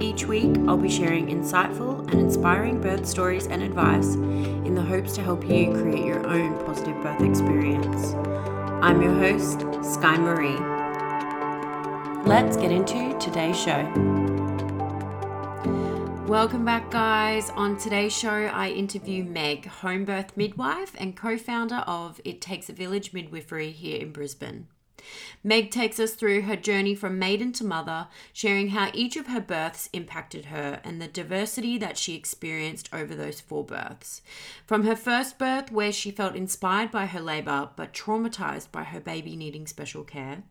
Each week, I'll be sharing insightful and inspiring birth stories and advice in the hopes to help you create your own positive birth experience. I'm your host, Sky Marie. Let's get into today's show. Welcome back, guys. On today's show, I interview Meg, home birth midwife and co founder of It Takes a Village Midwifery here in Brisbane. Meg takes us through her journey from maiden to mother, sharing how each of her births impacted her and the diversity that she experienced over those four births. From her first birth, where she felt inspired by her labour but traumatised by her baby needing special care,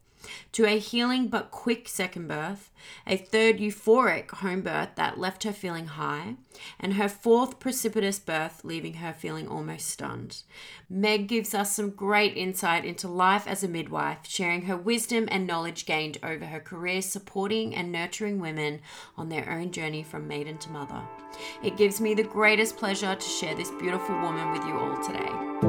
to a healing but quick second birth, a third euphoric home birth that left her feeling high, and her fourth precipitous birth leaving her feeling almost stunned. Meg gives us some great insight into life as a midwife, sharing her wisdom and knowledge gained over her career supporting and nurturing women on their own journey from maiden to mother. It gives me the greatest pleasure to share this beautiful woman with you all today.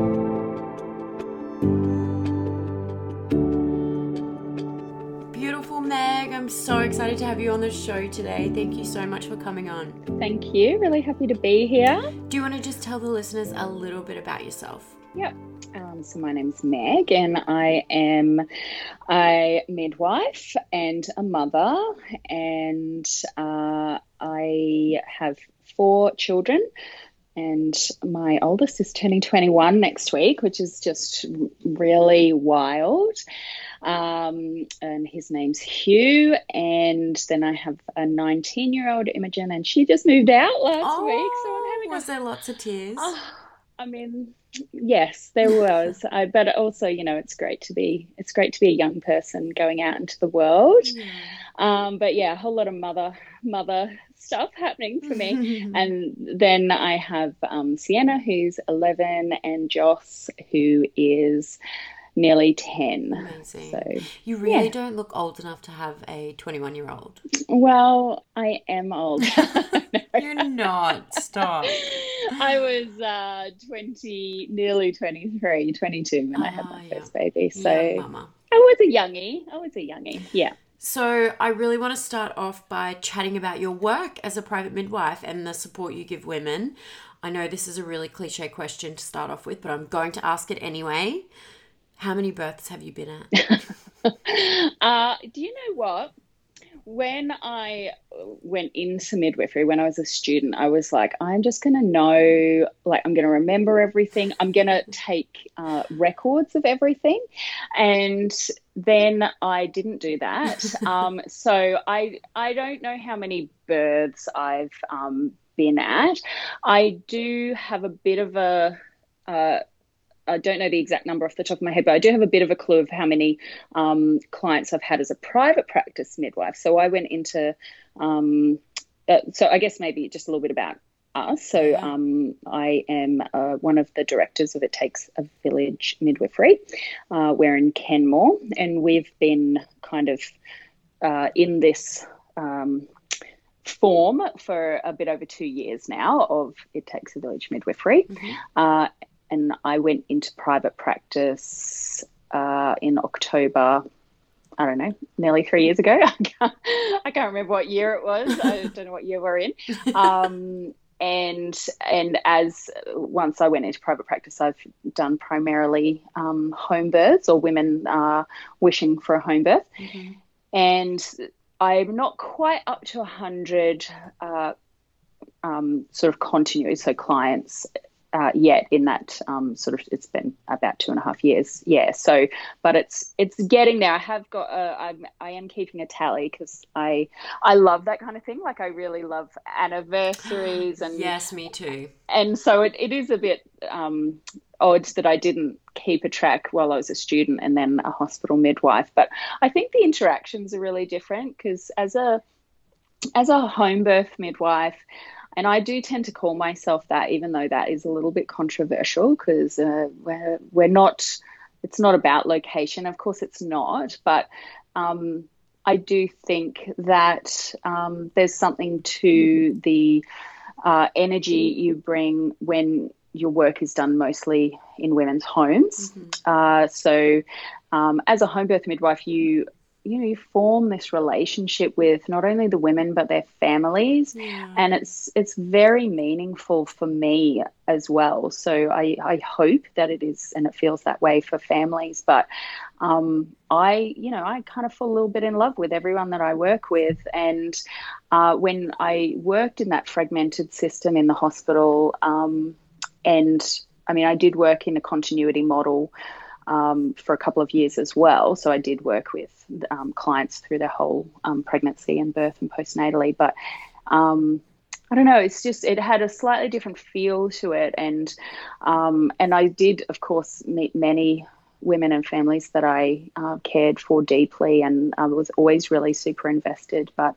Excited to have you on the show today. Thank you so much for coming on. Thank you. Really happy to be here. Do you want to just tell the listeners a little bit about yourself? Yep. Um, so my name's Meg, and I am a midwife and a mother, and uh, I have four children. And my oldest is turning 21 next week, which is just really wild. Um, and his name's Hugh. And then I have a 19 year old Imogen, and she just moved out last oh, week. So I'm having was a, there lots of tears? Oh, I mean, yes, there was. I, but also, you know, it's great to be it's great to be a young person going out into the world. Yeah. Um, but yeah, a whole lot of mother mother stuff happening for me. and then I have um, Sienna, who's 11, and Joss, who is nearly 10. Amazing. So, you really yeah. don't look old enough to have a 21 year old. well, I am old. You're not. Stop. I was uh, 20, nearly 23, 22 when I had Ah, my yeah. first baby. So Yeah. I was a youngie. I was a youngie. Yeah. So, I really want to start off by chatting about your work as a private midwife and the support you give women. I know this is a really cliche question to start off with, but I'm going to ask it anyway. How many births have you been at? uh, do you know what? When I went into midwifery, when I was a student, I was like, I'm just going to know, like, I'm going to remember everything. I'm going to take uh, records of everything. And then I didn't do that. um, so I, I don't know how many births I've um, been at. I do have a bit of a, uh, I don't know the exact number off the top of my head, but I do have a bit of a clue of how many um, clients I've had as a private practice midwife. So I went into, um, uh, so I guess maybe just a little bit about us. So Yeah. um, I am uh, one of the directors of It Takes a Village Midwifery. Uh, we're in Kenmore, and we've been kind of uh, in this. Um, form for a bit over two years now of It Takes a Village Midwifery. Mhm. Uh, and I went into private practice uh, in October I don't know, nearly three years ago. I can't, I can't remember what year it was. I don't know what year we're in. Um, and and as once I went into private practice, I've done primarily um, home births or women uh, wishing for a home birth, mm-hmm. and I'm not quite up to hundred uh, um, sort of continuity, so clients uh, yet in that um, sort of it's been about two and a half years. Yeah so but it's it's getting there. I have got a, I'm, i am keeping a tally because i i love that kind of thing. Like i really love anniversaries and yes me too. And so it, it is a bit um, odd that i didn't keep a track while i was a student and then a hospital midwife. But i think the interactions are really different because as a as a home birth midwife and I do tend to call myself that, even though that is a little bit controversial because uh, we're, we're not, it's not about location. Of course, it's not. But um, I do think that um, there's something to the uh, energy you bring when your work is done mostly in women's homes. Mm-hmm. Uh, so, um, as a home birth midwife, you you know you form this relationship with not only the women but their families. Yeah. and it's it's very meaningful for me as well. So I, I hope that it is and it feels that way for families. But um, I you know I kind of fall a little bit in love with everyone that I work with. And uh, when I worked in that fragmented system in the hospital um, and I mean I did work in a continuity model um, for a couple of years as well. So I did work with um, clients through their whole um, pregnancy and birth and postnatally. But um, I don't know. It's just it had a slightly different feel to it, and um, and I did, of course, meet many women and families that I uh, cared for deeply, and I was always really super invested. But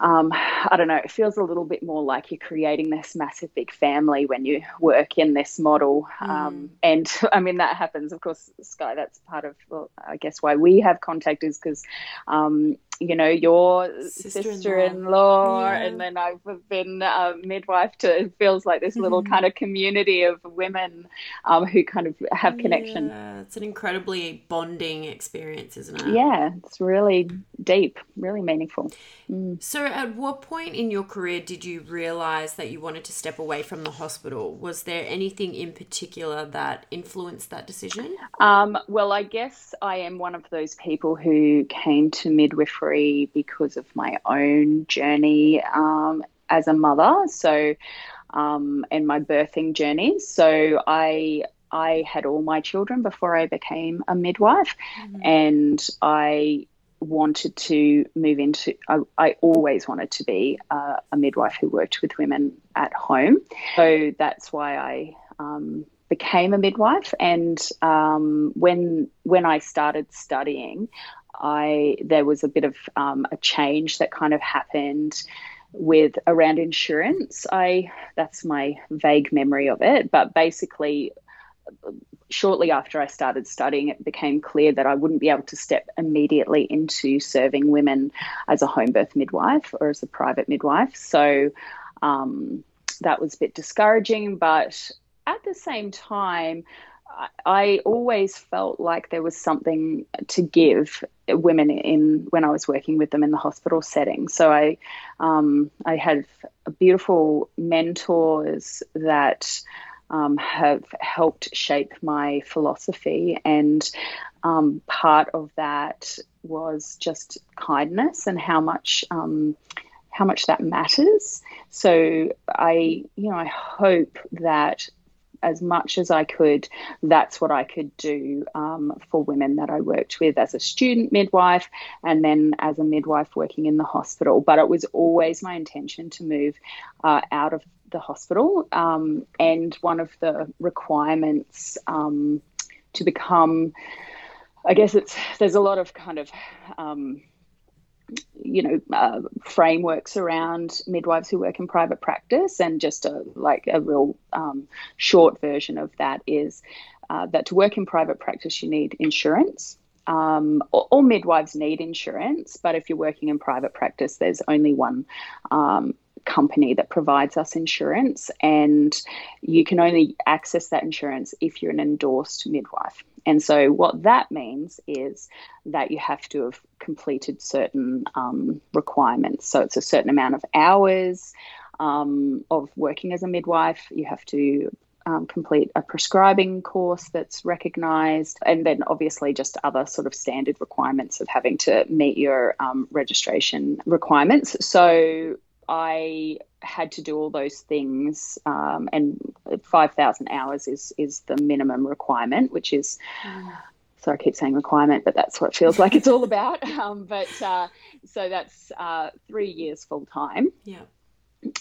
um, I don't know, it feels a little bit more like you're creating this massive big family when you work in this model. Mm. Um, and I mean, that happens, of course, Sky, that's part of, well, I guess, why we have contact is because um, you know, your sister-in-law, sister-in-law yeah. and then I've been a midwife to, it feels like this little mm-hmm. kind of community of women um, who kind of have connection. Yeah, it's an incredibly bonding experience, isn't it? Yeah, it's really deep, really meaningful. Mm. So, at what point in your career did you realize that you wanted to step away from the hospital? Was there anything in particular that influenced that decision? Um, well, I guess I am one of those people who came to midwifery because of my own journey um, as a mother. So, um, and my birthing journey. So I I had all my children before I became a midwife, mm-hmm. and I wanted to move into I, I always wanted to be a, a, midwife who worked with women at home so that's why i um, became a midwife and um, when when i started studying I there was a bit of um, a change that kind of happened with around insurance. I that's my vague memory of it, but basically shortly after I started studying, it became clear that I wouldn't be able to step immediately into serving women as a home birth midwife or as a private midwife. So um, that was a bit discouraging, but at the same time, I always felt like there was something to give women in when I was working with them in the hospital setting. So I, um, I had beautiful mentors that um, have helped shape my philosophy, and um, part of that was just kindness and how much. Um, how much that matters. So I, you know, I hope that as much as I could, that's what I could do um, for women that I worked with as a student midwife and then as a midwife working in the hospital. But it was always my intention to move uh, out of the hospital. Um, and one of the requirements um, to become, I guess it's, there's a lot of kind of, um, you know uh, frameworks around midwives who work in private practice. And just a like a real um, short version of that is uh, that to work in private practice you need insurance. Um, all, midwives need insurance but if you're working in private practice there's only one um, company that provides us insurance, and you can only access that insurance if you're an endorsed midwife. And so, what that means is that you have to have completed certain um, requirements. So, it's a certain amount of hours um, of working as a midwife. You have to um, complete a prescribing course that's recognised, and then obviously just other sort of standard requirements of having to meet your um, registration requirements. So I had to do all those things, um, and five thousand hours is is the minimum requirement, which is. Mm. So I keep saying requirement, but that's what it feels like it's all about. Um, but uh, so that's uh, three years full time. Yeah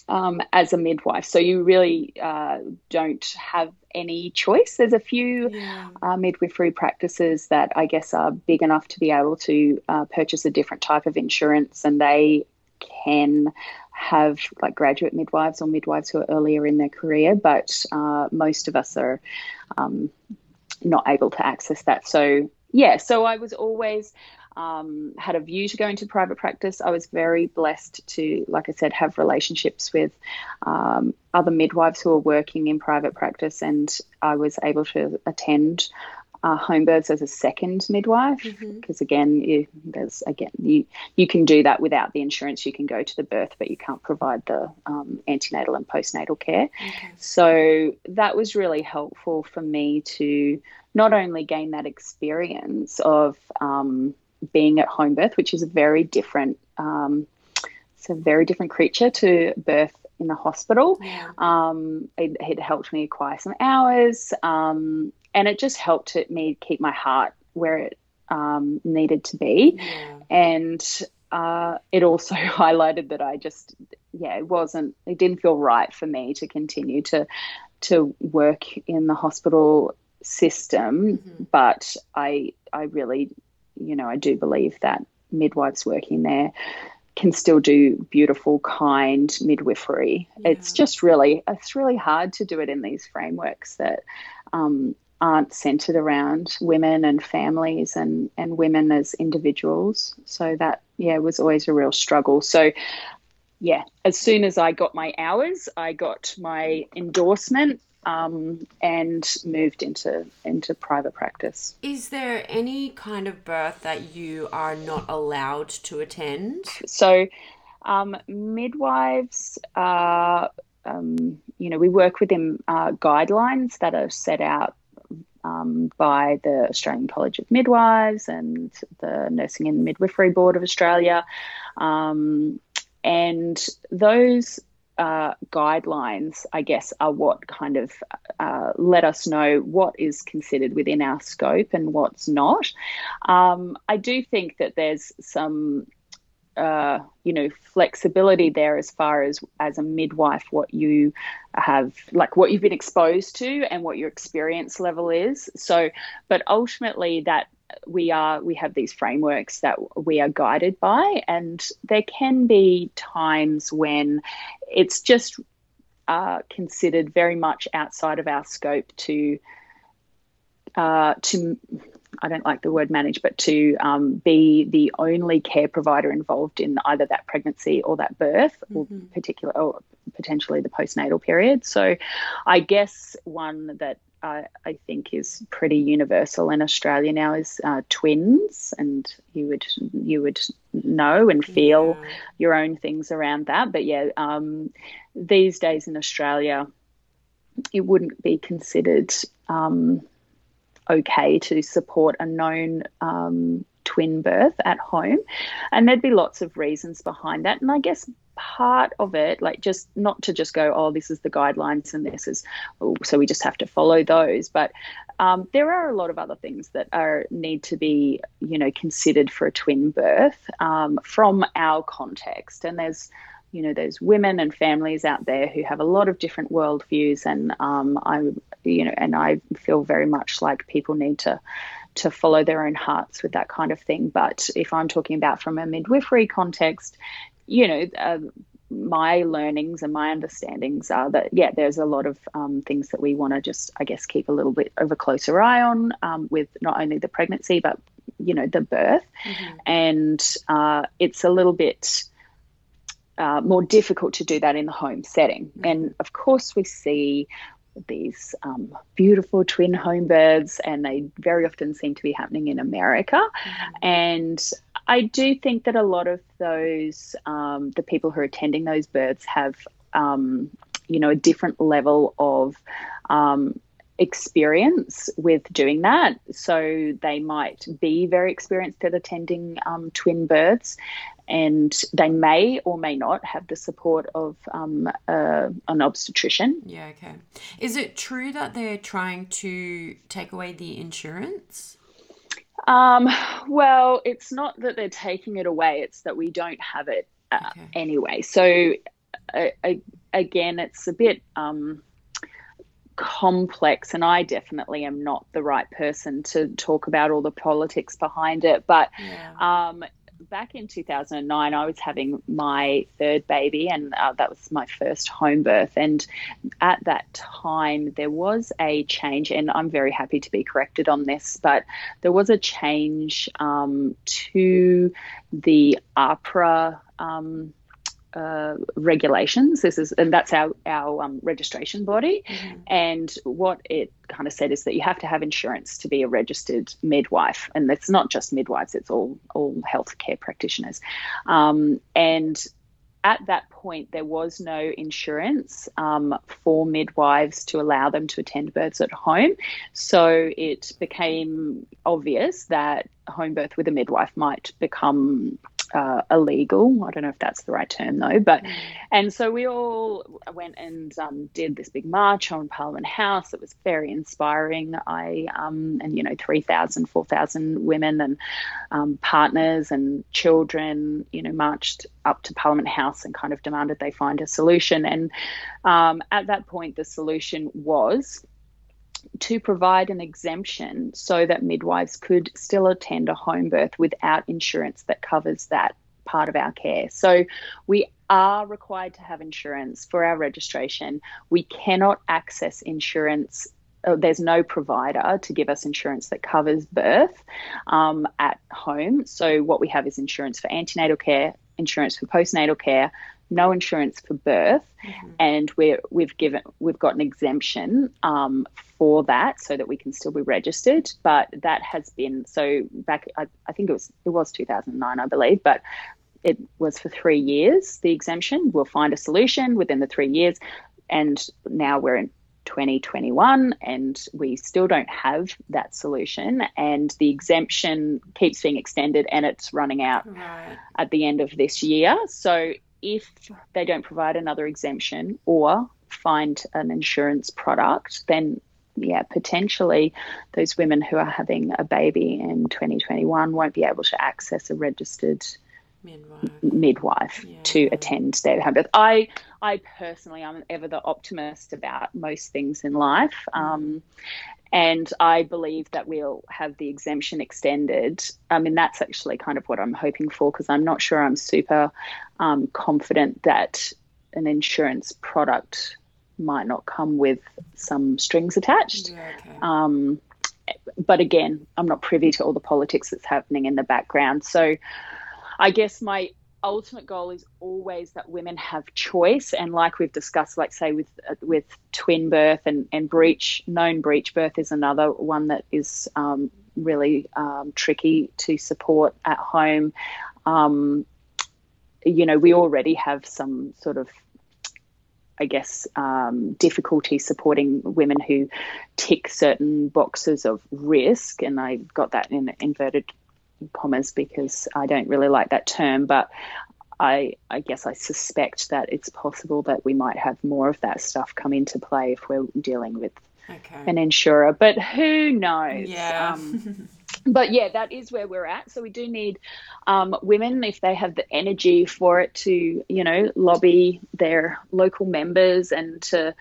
um, as a midwife. So you really uh, don't have any choice. There's a few yeah. uh, midwifery practices that I guess are big enough to be able to uh, purchase a different type of insurance, and they can have like graduate midwives or midwives who are earlier in their career, but uh, most of us are um, not able to access that. So yeah, so I was always um, had a view to go into private practice. I was very blessed to, like I said, have relationships with um, other midwives who are working in private practice, and I was able to attend uh, home births as a second midwife because mm-hmm. again you, there's again you you can do that without the insurance you can go to the birth but you can't provide the um, antenatal and postnatal care okay. so that was really helpful for me to not only gain that experience of um, being at home birth, which is a very different, um, it's a very different creature to birth in the hospital. Yeah. Um, it, it, helped me acquire some hours, um, and it just helped me keep my heart where it um, needed to be. Yeah. And uh, it also highlighted that I just, yeah, it wasn't, it didn't feel right for me to continue to to work in the hospital system, mm-hmm. but I I really you know, I do believe that midwives working there can still do beautiful, kind midwifery. Yeah. It's just really, it's really hard to do it in these frameworks that um, aren't centered around women and families and, and women as individuals. So that, yeah, was always a real struggle. So, yeah, as soon as I got my hours, I got my endorsement um, and moved into into private practice. Is there any kind of birth that you are not allowed to attend? So, um, midwives are, um, you know, we work within uh, guidelines that are set out um, by the Australian College of Midwives and the Nursing and Midwifery Board of Australia. Um, and those uh, guidelines, I guess, are what kind of uh, let us know what is considered within our scope and what's not. Um, I do think that there's some. Uh, you know flexibility there as far as as a midwife what you have like what you've been exposed to and what your experience level is so but ultimately that we are we have these frameworks that we are guided by and there can be times when it's just uh, considered very much outside of our scope to uh, to I don't like the word manage, but to um, be the only care provider involved in either that pregnancy or that birth, mm-hmm. or particular or potentially the postnatal period. So, I guess one that I, I think is pretty universal in Australia now is uh, twins, and you would you would know and feel yeah. your own things around that. But yeah, um, these days in Australia, it wouldn't be considered um, okay to support a known um, twin birth at home, and there'd be lots of reasons behind that. And I guess part of it, like just not to just go, oh, this is the guidelines and this is, oh, so we just have to follow those. But um, there are a lot of other things that are need to be, you know, considered for a twin birth um, from our context. And there's, you know, there's women and families out there who have a lot of different worldviews, and um, I, you know, and I feel very much like people need to to follow their own hearts with that kind of thing. But if I'm talking about from a midwifery context, you know, uh, my learnings and my understandings are that yeah there's a lot of um, things that we want to just i guess keep a little bit of a closer eye on um, with not only the pregnancy but you know the birth mm-hmm. and uh, it's a little bit uh, more difficult to do that in the home setting. Mm-hmm. And of course, we see these um, beautiful twin home births, and they very often seem to be happening in America. Mm-hmm. And I do think that a lot of those, um, the people who are attending those births, have, um, you know, a different level of um, experience with doing that. So they might be very experienced at attending um, twin births, and they may or may not have the support of um, uh, an obstetrician. Yeah, okay. Is it true that they're trying to take away the insurance? Um, well, it's not that they're taking it away, it's that we don't have it uh, okay. anyway. So, uh, again, it's a bit. Um, complex and I definitely am not the right person to talk about all the politics behind it but yeah. um, back in 2009 I was having my third baby and uh, that was my first home birth and at that time there was a change and I'm very happy to be corrected on this but there was a change um, to the AHPRA um, uh, regulations. This is, and that's our our um, registration body. Mm-hmm. And what it kind of said is that you have to have insurance to be a registered midwife, and it's not just midwives; it's all all healthcare practitioners. Um, and at that point, there was no insurance um, for midwives to allow them to attend births at home. So it became obvious that home birth with a midwife might become uh, illegal. I don't know if that's the right term though, but mm. and so we all went and um, did this big march on Parliament House. It was very inspiring. I um, and you know 3,000, 4,000 women and um, partners and children, you know, marched up to Parliament House and kind of demanded they find a solution. And um, at that point, the solution was to provide an exemption so that midwives could still attend a home birth without insurance that covers that part of our care. So we are required to have insurance for our registration. We cannot access insurance. Uh, there's no provider to give us insurance that covers birth um, at home. So, what we have is insurance for antenatal care, insurance for postnatal care, no insurance for birth, mm-hmm. and we're, we've given we've got an exemption um, for that so that we can still be registered. But that has been so back. I, I think it was it was 2009, I believe, but it was for three years. The exemption. We'll find a solution within the three years, and now we're in 2021 and we still don't have that solution and the exemption keeps being extended and it's running out right. at the end of this year so if they don't provide another exemption or find an insurance product, then yeah, potentially those women who are having a baby in 2021 won't be able to access a registered midwife, midwife yeah. to attend their home birth. I, I personally, I'm ever the optimist about most things in life. Um, and I believe that we'll have the exemption extended. I mean, that's actually kind of what I'm hoping for because I'm not sure I'm super um, confident that an insurance product might not come with some strings attached. Yeah, okay. um, but again, I'm not privy to all the politics that's happening in the background. So I guess my ultimate goal is always that women have choice and like we've discussed like say with uh, with twin birth and and breech known breech birth is another one that is um, really um, tricky to support at home um, you know we already have some sort of I guess, um, difficulty supporting women who tick certain boxes of risk. And I got that in inverted commas because I don't really like that term, but I, I guess I suspect that it's possible that we might have more of that stuff come into play if we're dealing with okay. an insurer. But who knows? Yeah. Um, but yeah, that is where we're at. So we do need um, women, if they have the energy for it, to you know lobby their local members and to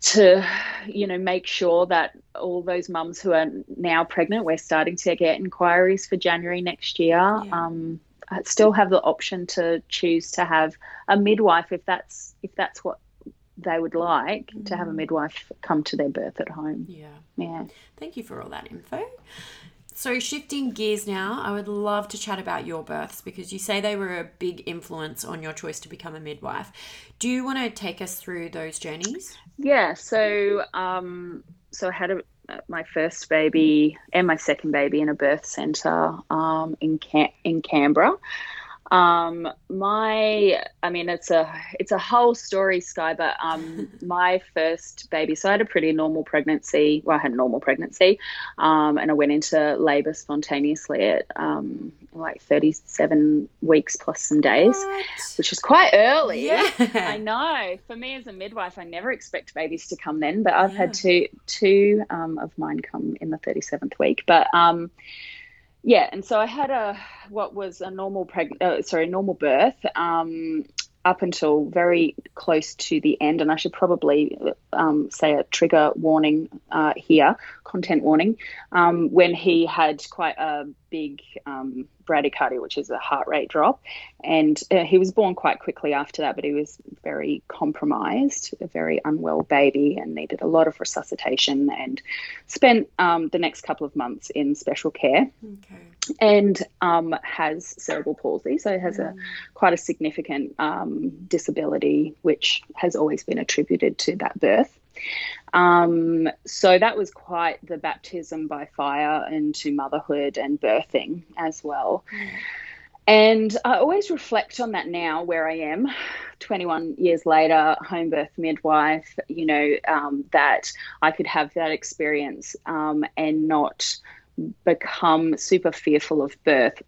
to you know make sure that all those mums who are now pregnant we're starting to get inquiries for january next year yeah. um, still have the option to choose to have a midwife if that's if that's what they would like mm. to have a mm. midwife come to their birth at home yeah yeah thank you for all that info So, shifting gears now, I would love to chat about your births because you say they were a big influence on your choice to become a midwife. Do you want to take us through those journeys? Yeah. So, um, so I had a, my first baby and my second baby in a birth centre um, in Cam- in Canberra. Um, my, I mean, it's a it's a whole story, Sky. But um, my first baby, so I had a pretty normal pregnancy. Well, I had a normal pregnancy, um, and I went into labour spontaneously at um, like 37 weeks plus some days, what? which is quite early. Yeah. I know. For me as a midwife, I never expect babies to come then, but I've yeah. had two two um, of mine come in the 37th week. But um, yeah, and so I had a what was a normal preg- uh, sorry normal birth um, up until very close to the end, and I should probably um, say a trigger warning uh, here, content warning, um, when he had quite a big um, bradycardia, which is a heart rate drop. And uh, he was born quite quickly after that, but he was very compromised, a very unwell baby, and needed a lot of resuscitation and spent um, the next couple of months in special care. Okay. And um, has cerebral palsy, so has mm. a quite a significant um, disability, which has always been attributed to that birth. Um, so that was quite the baptism by fire into motherhood and birthing as well. And I always reflect on that now, where I am, 21 years later, home birth midwife, you know, um, that I could have that experience um, and not become super fearful of birth.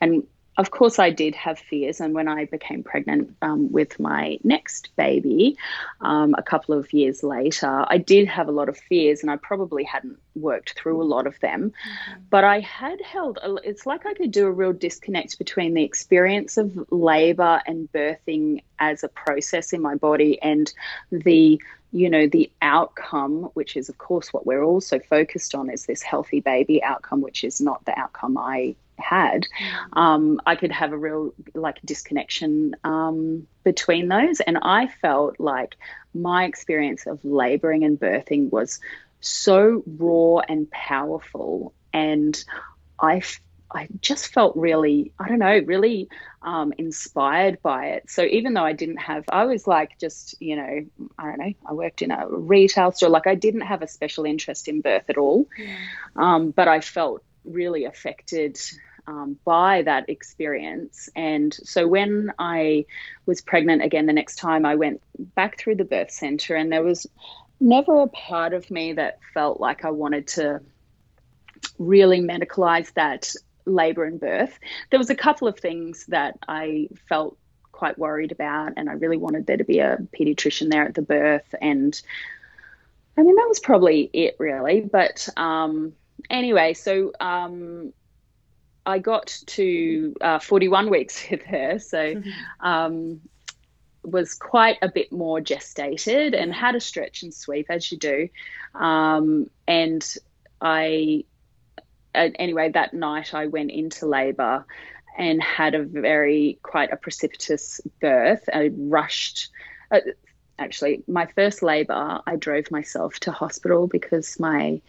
And of course, I did have fears. And when I became pregnant um, with my next baby um, a couple of years later, I did have a lot of fears and I probably hadn't worked through a lot of them. Mm-hmm. But I had held, a, it's like I could do a real disconnect between the experience of labor and birthing as a process in my body and the you know the outcome which is of course what we're also focused on is this healthy baby outcome which is not the outcome i had, mm. um, I could have a real like disconnection um, between those. And I felt like my experience of laboring and birthing was so raw and powerful. And I, I just felt really, I don't know, really um, inspired by it. So even though I didn't have, I was like just, you know, I don't know, I worked in a retail store, like I didn't have a special interest in birth at all. Um, but I felt really affected um, by that experience. And so when I was pregnant again the next time, I went back through the birth center, and there was never a part of me that felt like I wanted to really medicalize that labor and birth. There was a couple of things that I felt quite worried about, and I really wanted there to be a pediatrician there at the birth. And I mean, that was probably it, really. But um, anyway, so um, I got to uh, 41 weeks with her, so um, was quite a bit more gestated and had a stretch and sweep as you do. Um, and I, uh, anyway, that night I went into labour and had a very quite a precipitous birth. I rushed. Uh, actually my first labor i drove myself to hospital because my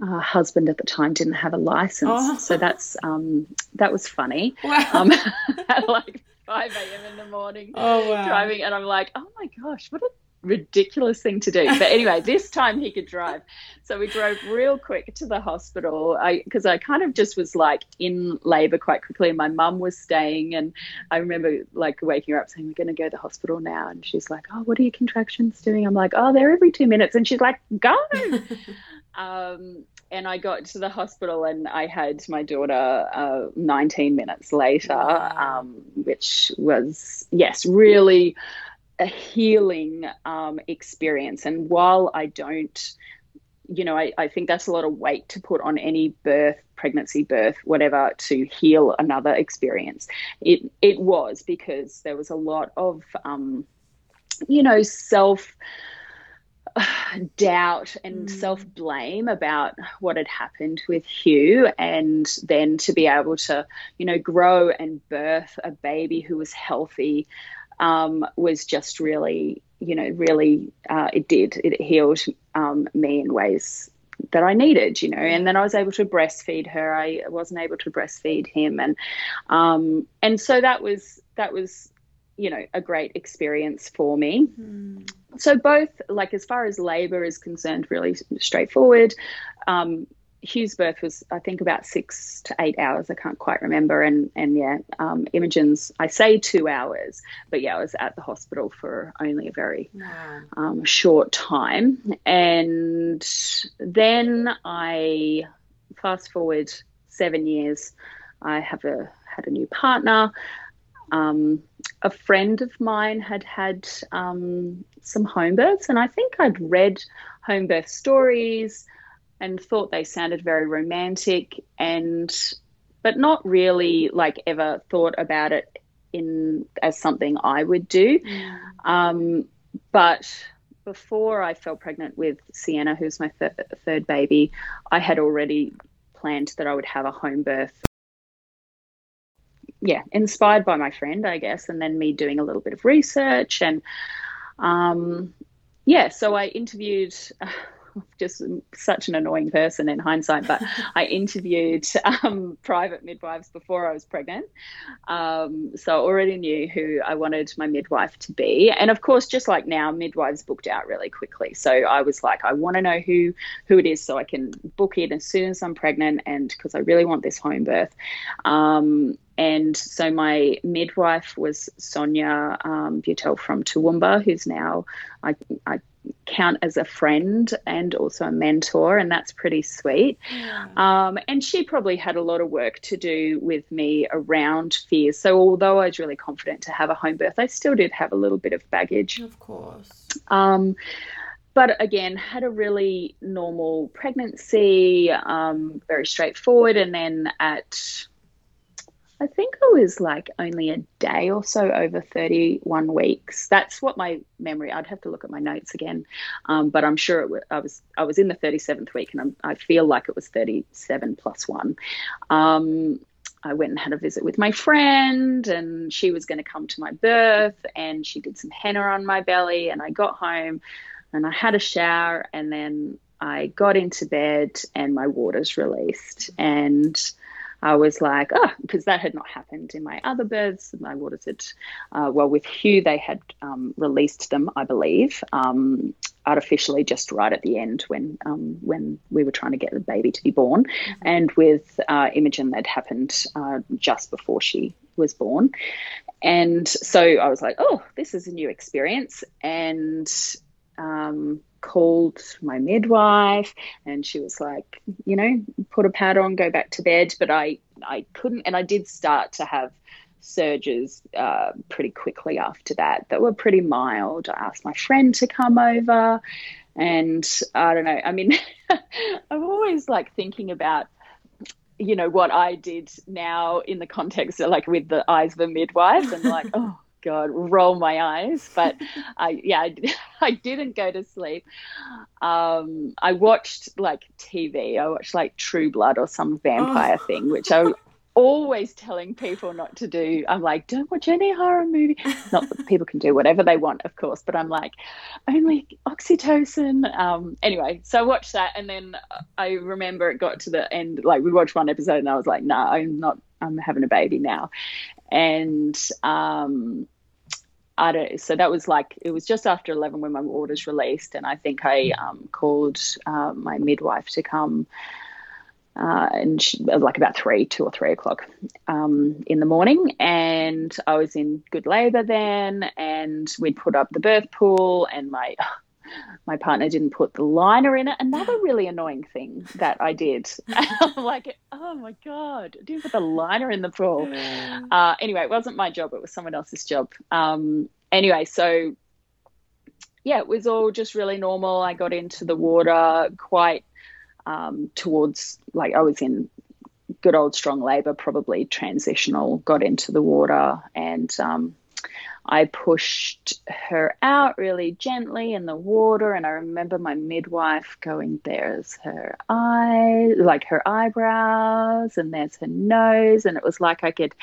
uh, husband at the time didn't have a license oh. so that's um, that was funny wow. um, like 5 a.m in the morning oh, wow. driving and i'm like oh my gosh what a ridiculous thing to do. But anyway, this time he could drive. So we drove real quick to the hospital I because I, I, kind of just was like in labor quite quickly. And my mum was staying. And I remember like waking her up saying, We're going to go to the hospital now. And she's like, Oh, what are your contractions doing? I'm like, Oh, they're every two minutes. And she's like, Go. um, and I got to the hospital and I had my daughter uh, 19 minutes later, wow. um, which was, yes, really a healing um, experience. And while I don't, you know, I, I think that's a lot of weight to put on any birth, pregnancy, birth, whatever, to heal another experience. It it was because there was a lot of, um, you know, self doubt and mm. self blame about what had happened with Hugh, and then to be able to, you know, grow and birth a baby who was healthy um, was just really, you know, really, uh, it did. It healed um, me in ways that I needed, you know. And then I was able to breastfeed her. I wasn't able to breastfeed him, and um, and so that was that was you know a great experience for me. Mm. So both like as far as labour is concerned, really straightforward. Um, Hugh's birth was, I think, about six to eight hours. I can't quite remember. And and yeah, um, Imogen's, I say two hours, but yeah, I was at the hospital for only a very wow. um, short time. And then I fast forward seven years. I have a had a new partner. Um, a friend of mine had had um, some home births, and I think I'd read home birth stories and thought they sounded very romantic and but not really like ever thought about it in as something I would do. Mm. Um, but before I fell pregnant with Sienna, who's my th- third baby, I had already planned that I would have a home birth. Yeah, inspired by my friend, I guess, and then me doing a little bit of research and um, yeah, so I interviewed. Uh, just such an annoying person in hindsight, but I interviewed um, private midwives before I was pregnant. Um, so I already knew who I wanted my midwife to be. And of course, just like now, midwives booked out really quickly. So I was like, I want to know who, who it is so I can book it as soon as I'm pregnant and because I really want this home birth. Um, and so my midwife was Sonia um, Butel from Toowoomba, who's now I, I count as a friend and also a mentor, and that's pretty sweet. Yeah. Um, and she probably had a lot of work to do with me around fears. So, although I was really confident to have a home birth, I still did have a little bit of baggage. Of course. Um, but again, had a really normal pregnancy, um, very straightforward. And then at I think it was like only a day or so over 31 weeks. That's what my memory. I'd have to look at my notes again, um, but I'm sure was, I was I was in the 37th week, and I'm, i feel like it was 37 plus one. Um, I went and had a visit with my friend, and she was going to come to my birth, and she did some henna on my belly, and I got home, and I had a shower, and then I got into bed, and my waters released, and I was like, oh, because that had not happened in my other births. My waters had, uh, well, with Hugh, they had um, released them, I believe, um, artificially just right at the end when um, when we were trying to get the baby to be born. Mm-hmm. And with uh, Imogen, that happened uh, just before she was born. And so I was like, oh, this is a new experience. And um, called my midwife and she was like you know put a pad on go back to bed. But i i couldn't and i did start to have surges uh, pretty quickly after that that were pretty mild. I asked my friend to come over and i don't know i mean i'm always like thinking about you know what i did now in the context of like with the eyes of a midwife and like oh God, roll my eyes. But I, yeah, I, I, didn't go to sleep. Um, I watched like TV. I watched like True Blood or some vampire oh. thing, which I'm always telling people not to do. I'm like, don't watch any horror movie. Not that people can do whatever they want, of course, but I'm like, only oxytocin. Um, anyway, so I watched that, and then I remember it got to the end. Like we watched one episode, and I was like, no, nah, I'm not. I'm having a baby now, and um, I don't, so that was like it was just after 11 when my orders released and i think i um, called uh, my midwife to come uh, and she, was like about three, two or three o'clock um, in the morning. And I was in good labour then, and we'd put up the birth pool, and my my partner didn't put the liner in it. Another really annoying thing that I did. I'm like, oh my god, I didn't put the liner in the pool. Uh, anyway, it wasn't my job; it was someone else's job. Um, anyway, so yeah, it was all just really normal. I got into the water quite um, towards like I was in good old strong labor, probably transitional, got into the water and um, I pushed her out really gently in the water. And I remember my midwife going, There's her eye, like her eyebrows, and there's her nose. And it was like I could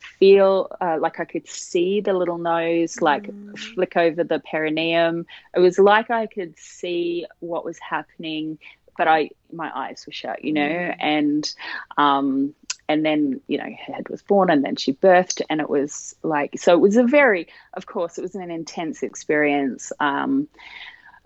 feel, uh, like I could see the little nose, like mm. flick over the perineum. It was like I could see what was happening but I my eyes were shut, you know, mm. and um, and then you know her head was born, and then she birthed, and it was like so. It was a very, of course, it was an intense experience. Um,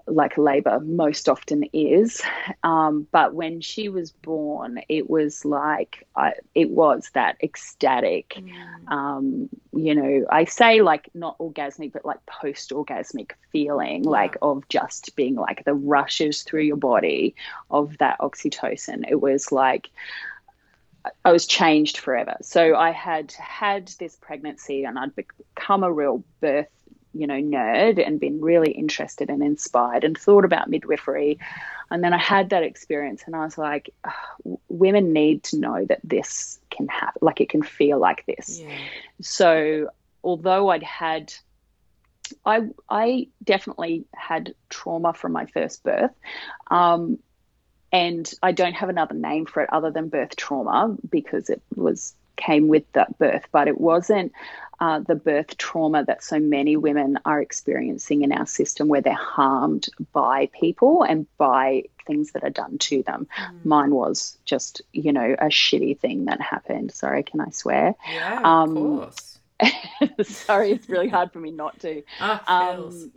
like labor most often is. Um, but when she was born, it was like, I, it was that ecstatic, mm. um, you know, I say like not orgasmic, but like post orgasmic feeling, yeah. like of just being like the rushes through your body of that oxytocin. It was like, I was changed forever. So I had had this pregnancy and I'd become a real birth you know, nerd and been really interested and inspired and thought about midwifery. And then I had that experience and I was like, oh, women need to know that this can happen, like it can feel like this. Yeah. So although I'd had, I, I definitely had trauma from my first birth. Um, and I don't have another name for it other than birth trauma because it was came with that birth, but it wasn't uh, the birth trauma that so many women are experiencing in our system where they're harmed by people and by things that are done to them. Mm. Mine was just, you know, a shitty thing that happened. Sorry, can I swear? Yeah, um, of course. Sorry, it's really hard for me not to. Oh, um,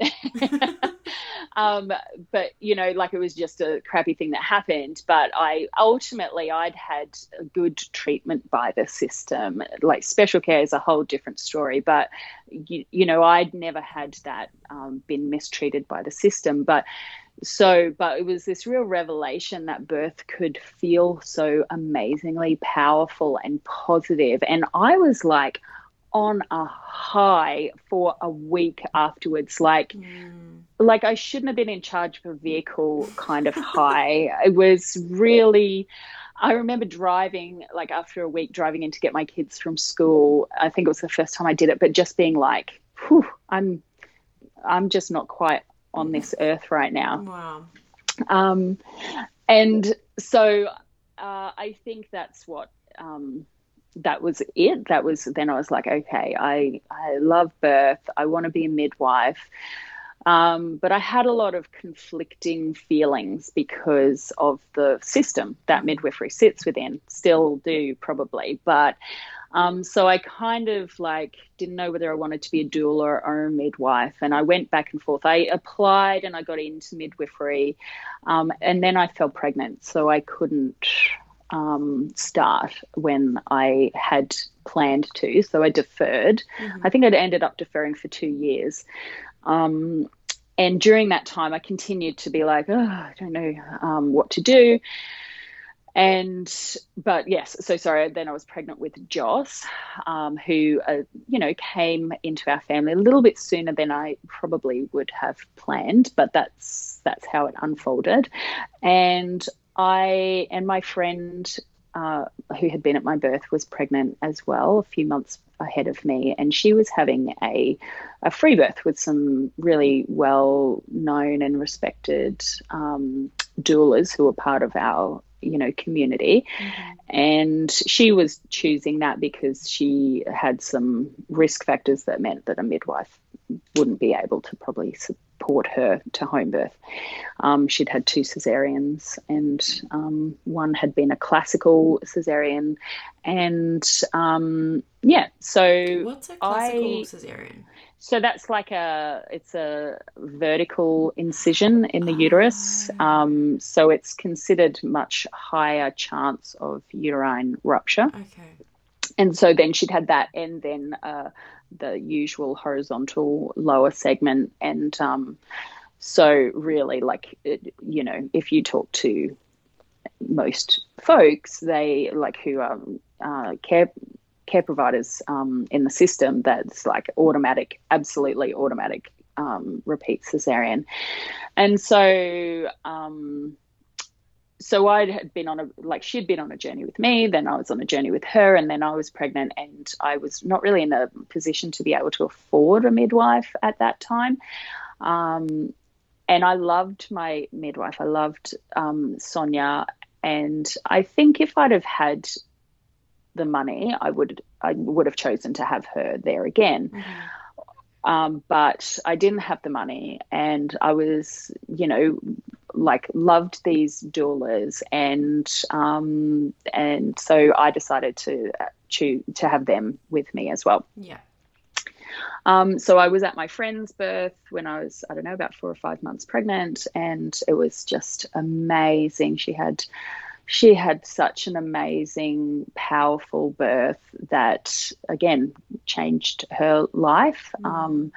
um, but you know, like it was just a crappy thing that happened. But I ultimately I'd had a good treatment by the system. Like special care is a whole different story. But you, you know, I'd never had that um, been mistreated by the system. But so but it was this real revelation that birth could feel so amazingly powerful and positive and i was like on a high for a week afterwards. Like mm. like I shouldn't have been in charge of a vehicle kind of high. It was really I remember driving like after a week driving in to get my kids from school. I think it was the first time I did it but just being like Whew, I'm I'm just not quite on this earth right now. Wow. Um and so uh, I think that's what um, that was it. That was then I was like, okay, I I love birth. I want to be a midwife. Um, but I had a lot of conflicting feelings because of the system that midwifery sits within. Still do probably, but um, so I kind of like didn't know whether I wanted to be a doula or a midwife, and I went back and forth. I applied and I got into midwifery, um, and then I fell pregnant, so I couldn't um, start when I had planned to. So I deferred. Mm-hmm. I think I'd ended up deferring for two years. Um, and during that time, I continued to be like, oh, I don't know um, what to do. And, but yes, so sorry. Then I was pregnant with Joss, um, who, uh, you know, came into our family a little bit sooner than I probably would have planned, but that's that's how it unfolded. And I and my friend uh, who had been at my birth was pregnant as well, a few months ahead of me, and she was having a a free birth with some really well known and respected um, doulas who were part of our you know community mm-hmm. and she was choosing that because she had some risk factors that meant that a midwife wouldn't be able to probably support her to home birth. Um, she'd had two cesareans, and um, one had been a classical cesarean. And um, yeah, so what's a classical I, cesarean? So that's like a it's a vertical incision in the oh. uterus. Um, so it's considered much higher chance of uterine rupture. Okay. And so then she'd had that, and then uh, the usual horizontal lower segment. And um, so, really, like, it, you know, if you talk to most folks, they like who are uh, care care providers um, in the system, that's like automatic, absolutely automatic um, repeat cesarean. And so, um, so I had been on a like she'd been on a journey with me, then I was on a journey with her, and then I was pregnant, and I was not really in a position to be able to afford a midwife at that time. Um, and I loved my midwife. I loved um, Sonia, and I think if I'd have had the money, I would I would have chosen to have her there again. Mm-hmm. Um, but I didn't have the money, and I was, you know, like loved these doulas, and um, and so I decided to to to have them with me as well. Yeah. Um, so I was at my friend's birth when I was, I don't know, about four or five months pregnant, and it was just amazing. She had, she had such an amazing, powerful birth that again changed her life. Mm. Um,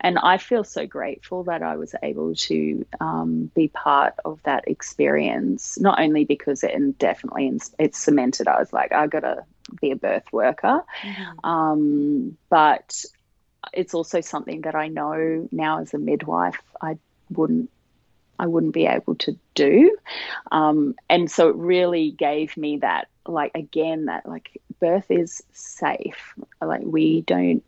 and I feel so grateful that I was able to um, be part of that experience. Not only because it definitely it cemented, I was like, I got to be a birth worker, mm-hmm. um, but it's also something that I know now as a midwife I wouldn't I wouldn't be able to do. Um, and so it really gave me that, like, again, that, like, birth is safe. Like, we don't,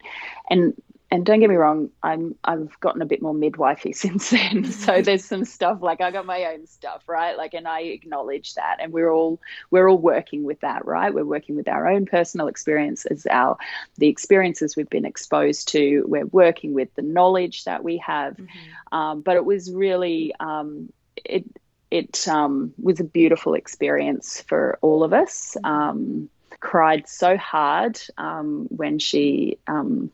and and don't get me wrong, I'm I've gotten a bit more midwifey since then. So there's some stuff like I got my own stuff, right? Like and I acknowledge that and we're all we're all working with that, right? We're working with our own personal experiences, our the experiences we've been exposed to. We're working with the knowledge that we have. Mm-hmm. Um, but it was really um, it it um, was a beautiful experience for all of us. Mm-hmm. Um, cried so hard um, when she um,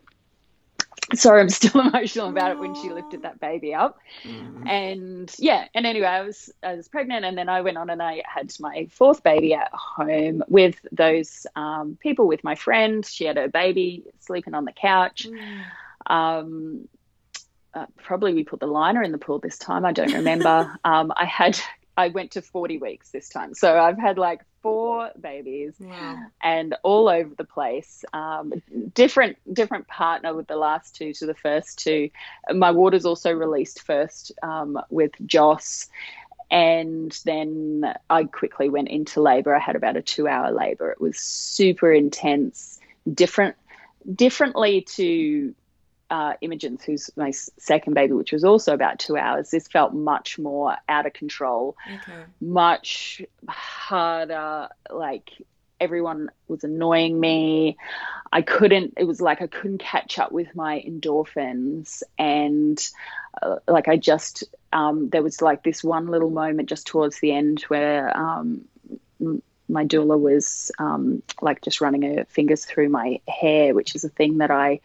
sorry, I'm still emotional about it when she lifted that baby up. Mm. And yeah, and anyway, I was I was pregnant, and then I went on and I had my fourth baby at home with those um, people with my friend. She had her baby sleeping on the couch. Mm. Um, uh, probably we put the liner in the pool this time. I don't remember. um, I had I went to 40 weeks this time. So I've had like four babies wow. and all over the place. Um, different different partner with the last two to the first two. My waters also released first um, with Joss. And then I quickly went into labor. I had about a two hour labor. It was super intense, different, differently to uh, Imogen's, who's my second baby, which was also about two hours, this felt much more out of control, okay. much harder. Like everyone was annoying me. I couldn't, it was like I couldn't catch up with my endorphins. And uh, like I just, um, there was like this one little moment just towards the end where um, my doula was um, like just running her fingers through my hair, which is a thing that I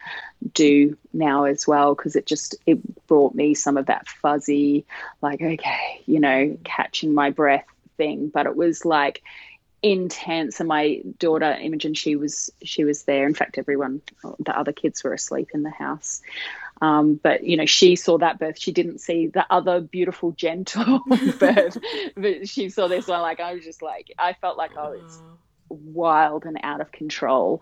do now as well because it just it brought me some of that fuzzy, like okay, you know, catching my breath thing. But it was like intense. And my daughter imogen she was she was there. In fact everyone the other kids were asleep in the house um, but you know, she saw that birth. She didn't see the other beautiful, gentle birth, but she saw this one. Like I was just like, I felt like I was wild and out of control.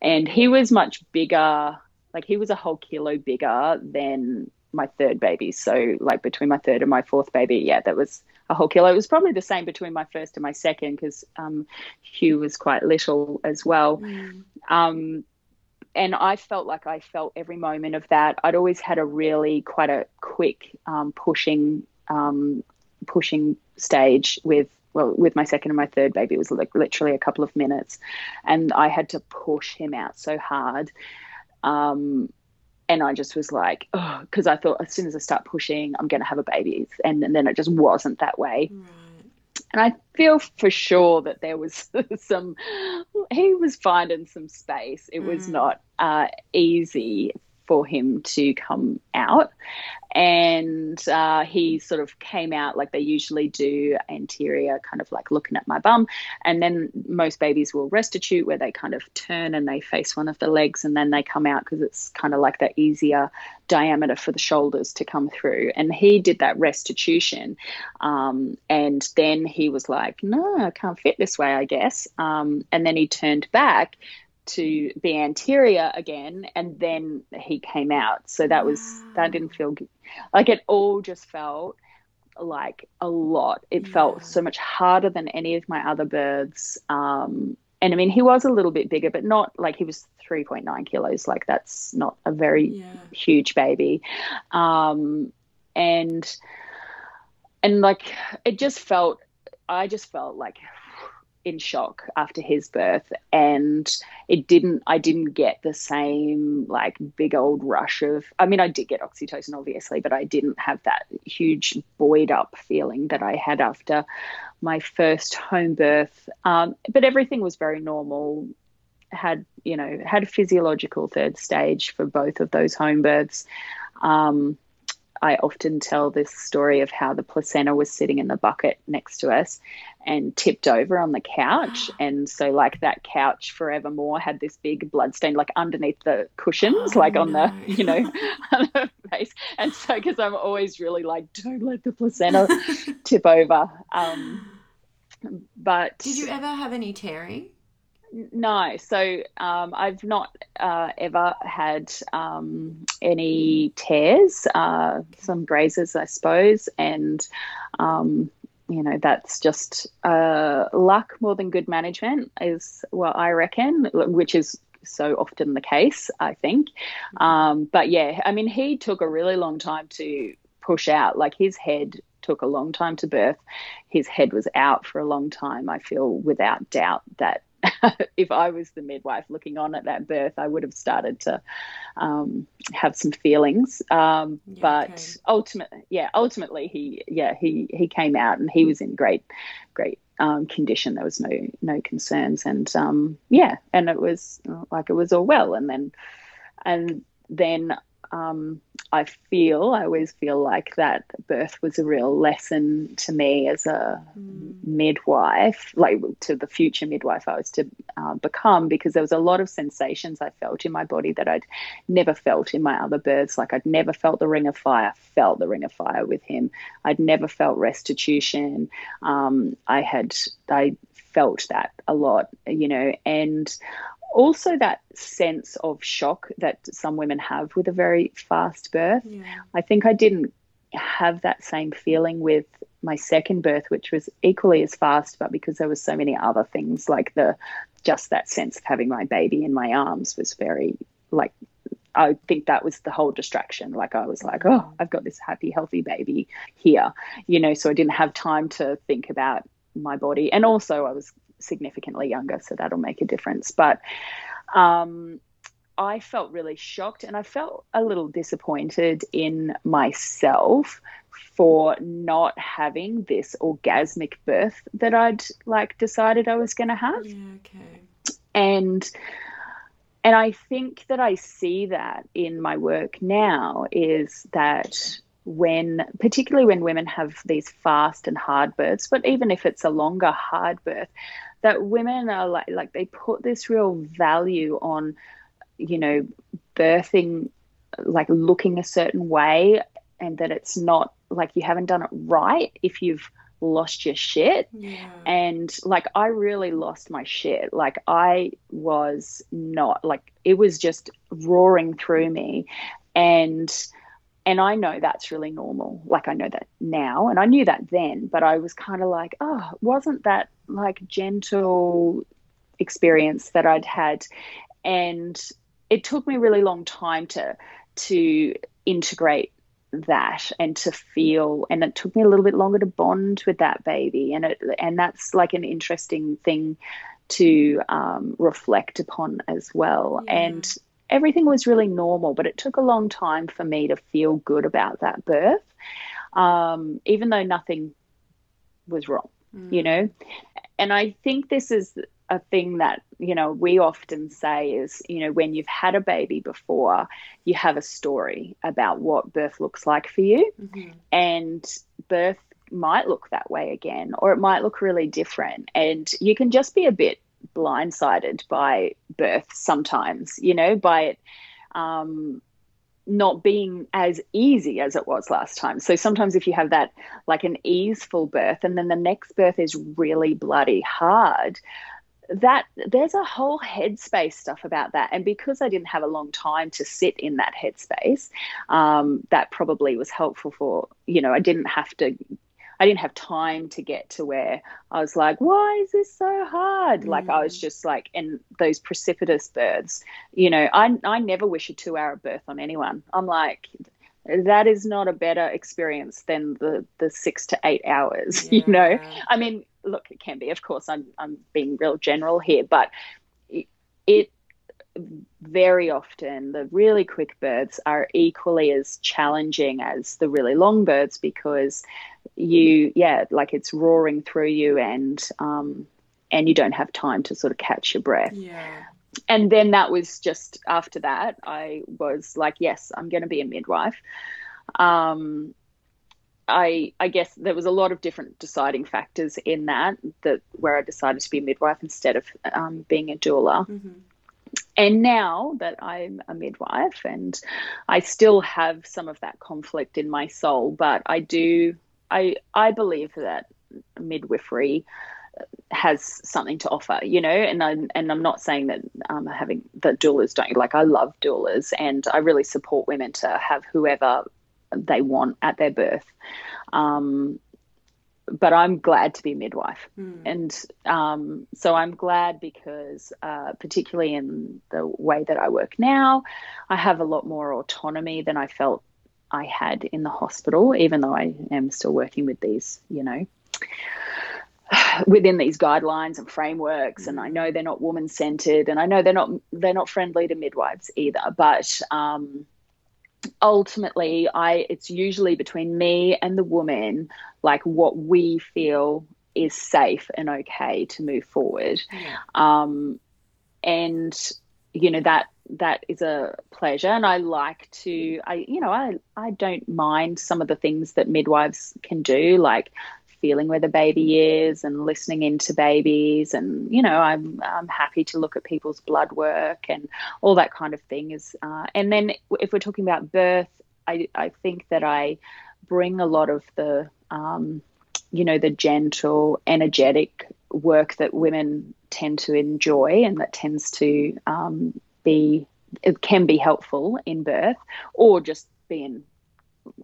And he was much bigger. Like he was a whole kilo bigger than my third baby. So like between my third and my fourth baby, yeah, that was a whole kilo. It was probably the same between my first and my second because um, Hugh was quite little as well. Mm. Um, and I felt like I felt every moment of that. I'd always had a really quite a quick um, pushing um, pushing stage with well with my second and my third baby. It was like literally a couple of minutes, and I had to push him out so hard. Um, and I just was like, oh, because I thought as soon as I start pushing, I'm going to have a baby, and, and then it just wasn't that way. Mm. And I feel for sure that there was some, he was finding some space. It was mm. not uh, easy for him to come out. And uh, he sort of came out like they usually do, anterior, kind of like looking at my bum. And then most babies will restitute, where they kind of turn and they face one of the legs and then they come out because it's kind of like that easier diameter for the shoulders to come through. And he did that restitution. Um, and then he was like, no, I can't fit this way, I guess. Um, and then he turned back to be anterior again and then he came out so that was that didn't feel good. like it all just felt like a lot it yeah. felt so much harder than any of my other births um, and i mean he was a little bit bigger but not like he was 3.9 kilos like that's not a very yeah. huge baby um, and and like it just felt i just felt like in shock after his birth and it didn't I didn't get the same like big old rush of I mean I did get oxytocin obviously but I didn't have that huge buoyed up feeling that I had after my first home birth. Um, but everything was very normal. Had you know had physiological third stage for both of those home births. Um, I often tell this story of how the placenta was sitting in the bucket next to us and tipped over on the couch. And so, like, that couch forevermore had this big blood stain, like, underneath the cushions, oh, like on no. the, you know, on the face. And so, because I'm always really like, don't let the placenta tip over. Um, but did you ever have any tearing? No, so um, I've not uh, ever had um, any tears, uh, some grazes, I suppose, and um, you know that's just uh, luck more than good management, is what I reckon, which is so often the case, I think. Mm-hmm. Um, but yeah, I mean, he took a really long time to push out. Like his head took a long time to birth. His head was out for a long time. I feel without doubt that if I was the midwife looking on at that birth, I would have started to um, have some feelings. Um, yeah, but okay. ultimately, yeah, ultimately he, yeah, he he came out and he was in great, great um, condition. There was no no concerns, and um, yeah, and it was like it was all well. And then, and then um, I feel, I always feel like that birth was a real lesson to me as a mm. midwife, like to the future midwife I was to uh, become, because there was a lot of sensations I felt in my body that I'd never felt in my other births. Like I'd never felt the ring of fire, felt the ring of fire with him. I'd never felt restitution. Um, I had, I felt that a lot, you know, and also that sense of shock that some women have with a very fast birth. Yeah. I think I didn't have that same feeling with my second birth, which was equally as fast, but because there was so many other things, like the just that sense of having my baby in my arms was very like I think that was the whole distraction. Like I was like, oh, I've got this happy, healthy baby here, you know. So I didn't have time to think about my body, and also I was significantly younger, so that'll make a difference. But um, I felt really shocked and I felt a little disappointed in myself for not having this orgasmic birth that I'd like decided I was going to have. Yeah, okay. And and I think that I see that in my work now is that when particularly when women have these fast and hard births but even if it's a longer hard birth that women are like like they put this real value on you know birthing like looking a certain way and that it's not like you haven't done it right if you've lost your shit yeah. and like i really lost my shit like i was not like it was just roaring through me and and I know that's really normal. Like I know that now, and I knew that then, but I was kind of like, oh, wasn't that like gentle experience that I'd had? And it took me a really long time to to integrate that and to feel and it took me a little bit longer to bond with that baby and it and that's like an interesting thing to um, reflect upon as well yeah. and everything was really normal, but it took a long time for me to feel good about that birth, um, even though nothing was wrong, mm. you know. And I think this is a thing that you know we often say is you know when you've had a baby before you have a story about what birth looks like for you. Mm-hmm. and birth might look that way again or it might look really different. And you can just be a bit blindsided by birth sometimes, you know, by it. Um, not being as easy as it was last time. So sometimes if you have that like an easeful birth and then the next birth is really bloody hard, that there's a whole headspace stuff about that. And because I didn't have a long time to sit in that headspace, um, that probably was helpful for, you know, I didn't have to I didn't have time to get to where I was like, why is this so hard? Mm. Like I was mm. just like, in those precipitous births, you know, I, I never wish a two hour birth on anyone. I'm like, that is not a better experience than the, the six to eight hours, yeah. you know? I mean, look, it can be. Of course, I'm I'm being real general here, but it, it very often the really quick births are equally as challenging as the really long births because you yeah like it's roaring through you and um and you don't have time to sort of catch your breath Yeah. and then that was just after that i was like yes i'm going to be a midwife um I, I guess there was a lot of different deciding factors in that that where I decided to be a midwife instead of um, being a doula. hmm And now that I'm a midwife, and I still have some of that conflict in my soul, but I do, I I believe that midwifery has something to offer, you know, and I and I'm not saying that um, having that doulas don't like I love doulas and I really support women to have whoever they want at their birth. Um, but I'm glad to be a midwife, Mm. and um, so I'm glad because, uh, particularly in the way that I work now, I have a lot more autonomy than I felt I had in the hospital, even though I am still working with these, you know, within these guidelines and frameworks and I know they're not woman centered and I know they're not they're not friendly to midwives either but um ultimately I it's usually between me and the woman like what we feel is safe and okay to move forward Yeah. um, and you know that that is a pleasure. And i like to i you know i i don't mind some of the things that midwives can do like feeling where the baby is and listening into babies. And you know i'm i'm happy to look at people's blood work and all that kind of thing is uh, and then if we're talking about birth i i think that i bring a lot of the um, you know the gentle energetic work that women tend to enjoy and that tends to um, be it can be helpful in birth or just being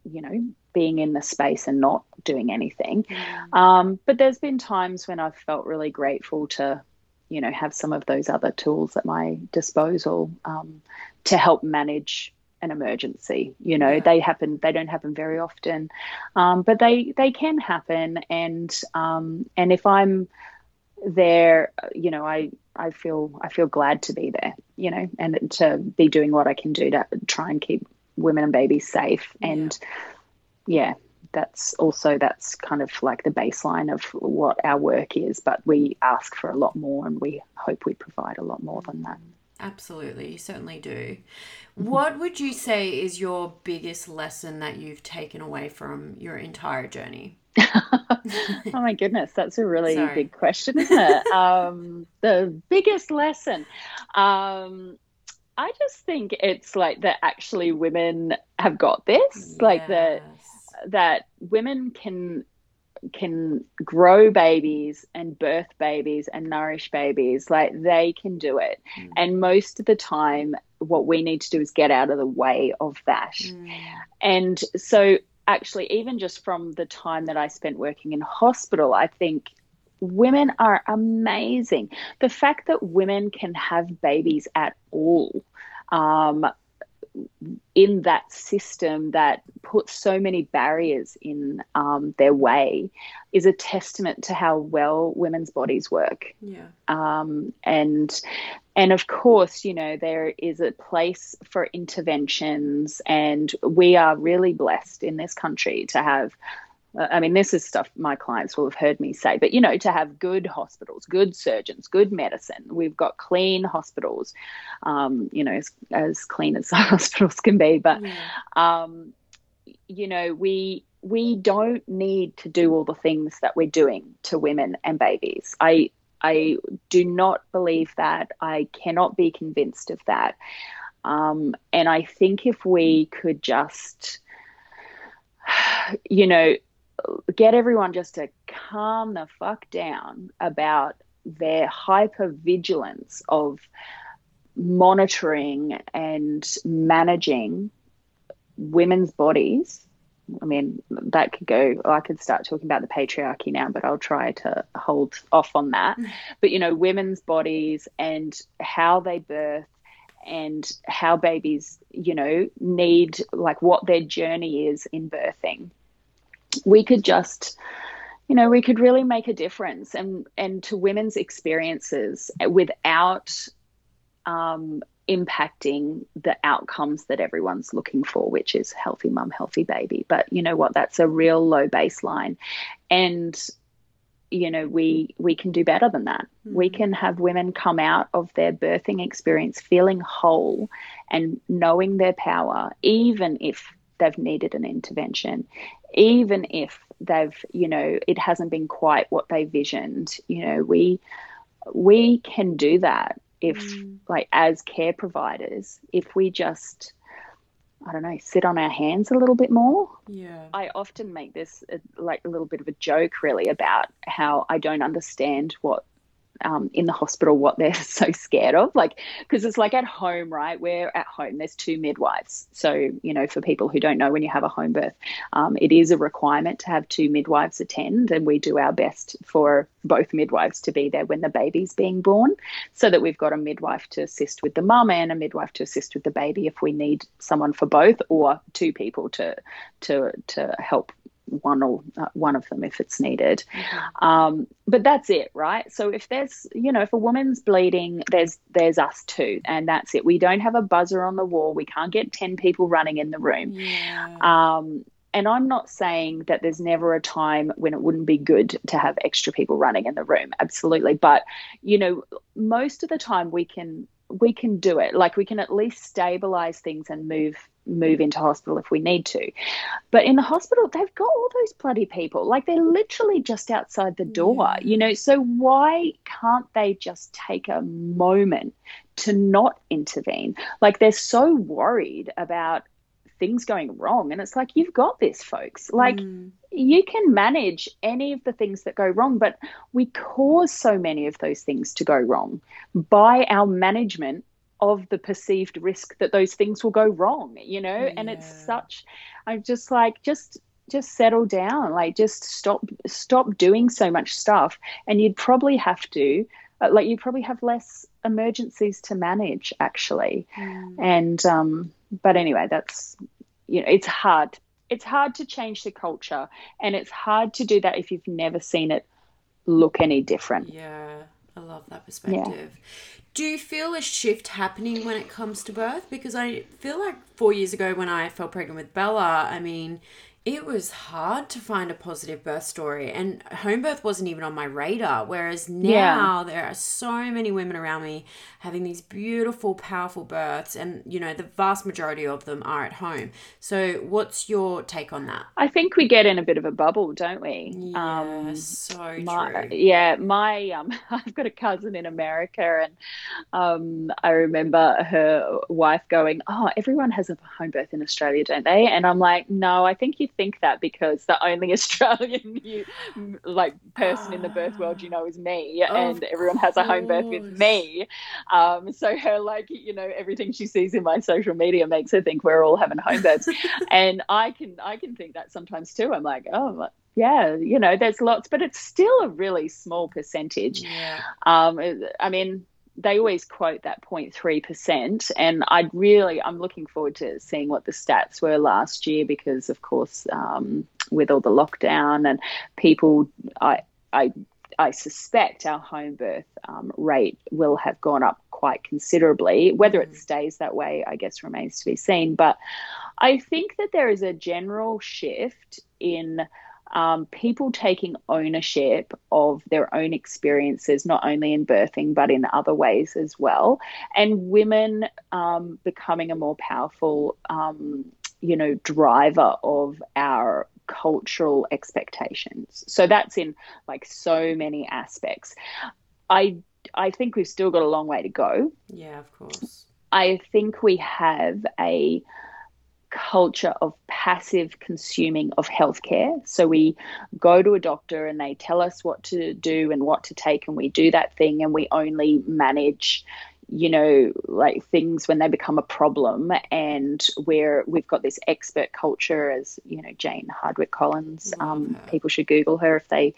you know being in the space and not doing anything Mm. um, but there's been times when I've felt really grateful to you know have some of those other tools at my disposal um, to help manage an emergency you know Yeah. they happen they don't happen very often um, but they they can happen and um, and if I'm there you know I I feel I feel glad to be there you know and to be doing what I can do to try and keep women and babies safe and yeah that's also that's kind of like the baseline of what our work is but we ask for a lot more and we hope we provide a lot more than that Absolutely, you certainly do. Mm-hmm. What would you say is your biggest lesson that you've taken away from your entire journey? oh my goodness that's a really Sorry. big question isn't it um, the biggest lesson um, i just think it's like that actually women have got this like that that women can can grow babies and birth babies and nourish babies like they can do it Mm. and most of the time what we need to do is get out of the way of that Mm. and so actually even just from the time that I spent working in hospital I think women are amazing the fact that women can have babies at all um, in that system that puts so many barriers in um, their way is a testament to how well women's bodies work Yeah. um, and and of course you know there is a place for interventions and we are really blessed in this country to have uh, I mean, this is stuff my clients will have heard me say, but you know, to have good hospitals, good surgeons, good medicine. We've got clean hospitals, um, you know, as, as clean as hospitals can be. But Yeah. um, you know, we we don't need to do all the things that we're doing to women and babies. I I do not believe that. I cannot be convinced of that. Um, and I think if we could just, you know, get everyone just to calm the fuck down about their hyper vigilance of monitoring and managing women's bodies. I mean, that could go, I could start talking about the patriarchy now, but I'll try to hold off on that. But, you know, women's bodies and how they birth and how babies, you know, need like what their journey is in birthing. We could just, you know, we could really make a difference and and to women's experiences without um, impacting the outcomes that everyone's looking for, which is healthy mum, healthy baby. But you know what? That's a real low baseline, and you know we we can do better than that. Mm. We can have women come out of their birthing experience feeling whole and knowing their power, even if they've needed an intervention, even if they've you know it hasn't been quite what they visioned. You know we we can do that if mm. like as care providers if we just I don't know, sit on our hands a little bit more. Yeah. I often make this a, like a little bit of a joke, really, about how I don't understand what um, in the hospital what they're so scared of. Like, because it's like at home, right? We're at home, there's two midwives. So, you know, for people who don't know, when you have a home birth, um, it is a requirement to have two midwives attend. And we do our best for both midwives to be there when the baby's being born so that we've got a midwife to assist with the mum and a midwife to assist with the baby if we need someone for both or two people to to to help one or uh, one of them if it's needed. Um, but that's it, right? So if there's, you know, if a woman's bleeding, there's there's us too, and that's it. We don't have a buzzer on the wall. We can't get ten people running in the room. Yeah. Um, and I'm not saying that there's never a time when it wouldn't be good to have extra people running in the room. Absolutely, but you know, most of the time we can we can do it. Like we can at least stabilize things and move move into hospital if we need to. But in the hospital, they've got all those bloody people. Like they're literally just outside the door, yeah. you know. So why can't they just take a moment to not intervene? Like they're so worried about things going wrong. And it's like, you've got this, folks. Like, mm. you can manage any of the things that go wrong, but we cause so many of those things to go wrong by our management of the perceived risk that those things will go wrong, you know? Yeah. And it's such, I'm just like, just just settle down like just stop stop doing so much stuff and you'd probably have to uh, like you probably have less emergencies to manage actually mm. and um but anyway that's you know it's hard it's hard to change the culture and it's hard to do that if you've never seen it look any different yeah i love that perspective yeah do you feel a shift happening when it comes to birth? Because I feel like four years ago when I fell pregnant with Bella, I mean, it was hard to find a positive birth story and home birth wasn't even on my radar whereas now yeah. there are so many women around me having these beautiful powerful births and you know the vast majority of them are at home. So what's your take on that? I think we get in a bit of a bubble don't we? Yeah um, so my, true. yeah my um i've got a cousin in america and um i remember her wife going oh everyone has a home birth in australia don't they? And i'm like no i think you think that because the only Australian you, like person in the birth world you know is me, and everyone has a home birth with me. Um, so her like you know everything she sees in my social media makes her think we're all having home births, and I can I can think that sometimes too. I'm like oh yeah, you know, there's lots, but it's still a really small percentage. Yeah. Um, I mean, they always quote that 0.3% and i'd really i'm looking forward to seeing what the stats were last year because of course um, with all the lockdown and people i i I suspect our home birth um, rate will have gone up quite considerably. Whether it mm. stays that way, I guess, remains to be seen. But I think that there is a general shift in um, people taking ownership of their own experiences, not only in birthing, but in other ways as well, and women um, becoming a more powerful, um, you know, driver of our cultural expectations. So that's in like so many aspects. I I think we've still got a long way to go. Yeah, of course. I think we have a culture of passive consuming of healthcare. So we go to a doctor and they tell us what to do and what to take, and we do that thing, and we only manage you know like things when they become a problem. And where we've got this expert culture as you know jane hardwicke collins um, people should google her if they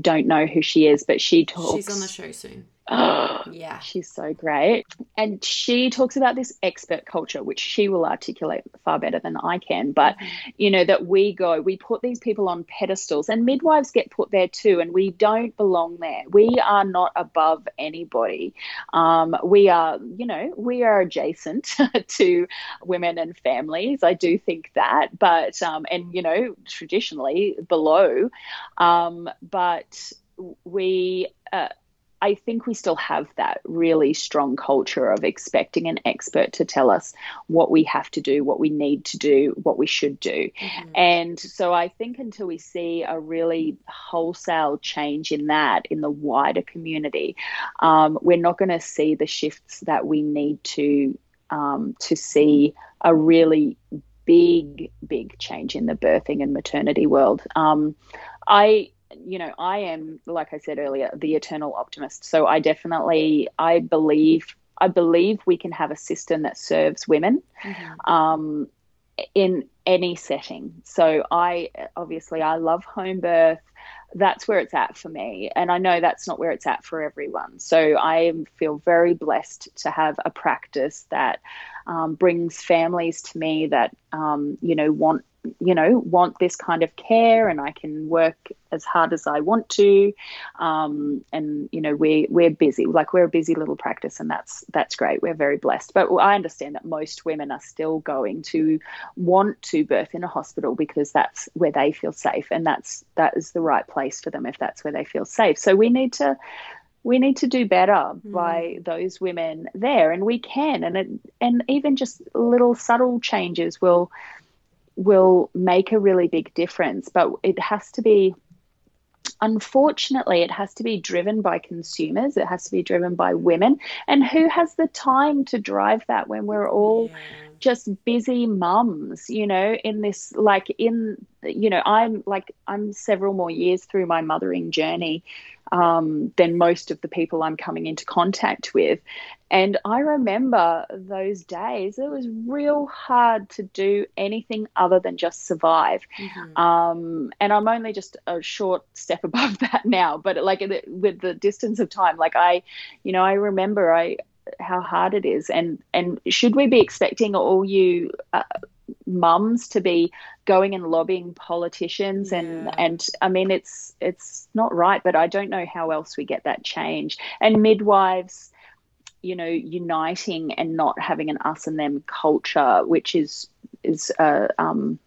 don't know who she is but she talks she's on the show soon yeah. She's so great. And she talks about this expert culture, which she will articulate far better than I can. But, mm-hmm. you know, that we go, we put these people on pedestals, and midwives get put there too, and we don't belong there. We are not above anybody. Um, we are, you know, we are adjacent to women and families. I do think that, but, um, and, you know, traditionally below. Um, but we, uh, I think we still have that really strong culture of expecting an expert to tell us what we have to do, what we need to do, what we should do. Mm-hmm. And so I think until we see a really wholesale change in that in the wider community, um, we're not going to see the shifts that we need to um, to see a really big, big change in the birthing and maternity world. Um, I you know, I am, like I said earlier, the eternal optimist. So I definitely, I believe, I believe we can have a system that serves women mm-hmm. um, in any setting. So I, obviously, I love home birth. That's where it's at for me. And I know that's not where it's at for everyone. So I feel very blessed to have a practice that um, brings families to me that, um, you know, want you know want this kind of care and I can work as hard as I want to. Um, and you know we we're busy like we're a busy little practice and that's that's great. We're very blessed. But I understand that most women are still going to want to birth in a hospital because that's where they feel safe and that's that is the right place for them if that's where they feel safe. So we need to we need to do better mm. by those women there and we can. And it, and even just little subtle changes will will make a really big difference. But it has to be, unfortunately, it has to be driven by consumers, it has to be driven by women. And who has the time to drive that when we're all. Yeah just busy mums, you know, in this, like, in, you know, I'm like, I'm several more years through my mothering journey um, than most of the people I'm coming into contact with. And I remember those days, it was real hard to do anything other than just survive. Mm-hmm. Um, and I'm only just a short step above that now, but like with the distance of time, like I, you know, I remember I, how hard it is and and should we be expecting all you uh, mums to be going and lobbying politicians yeah. and and I mean it's it's not right but I don't know how else we get that change and midwives you know uniting and not having an us and them culture which is is uh, um,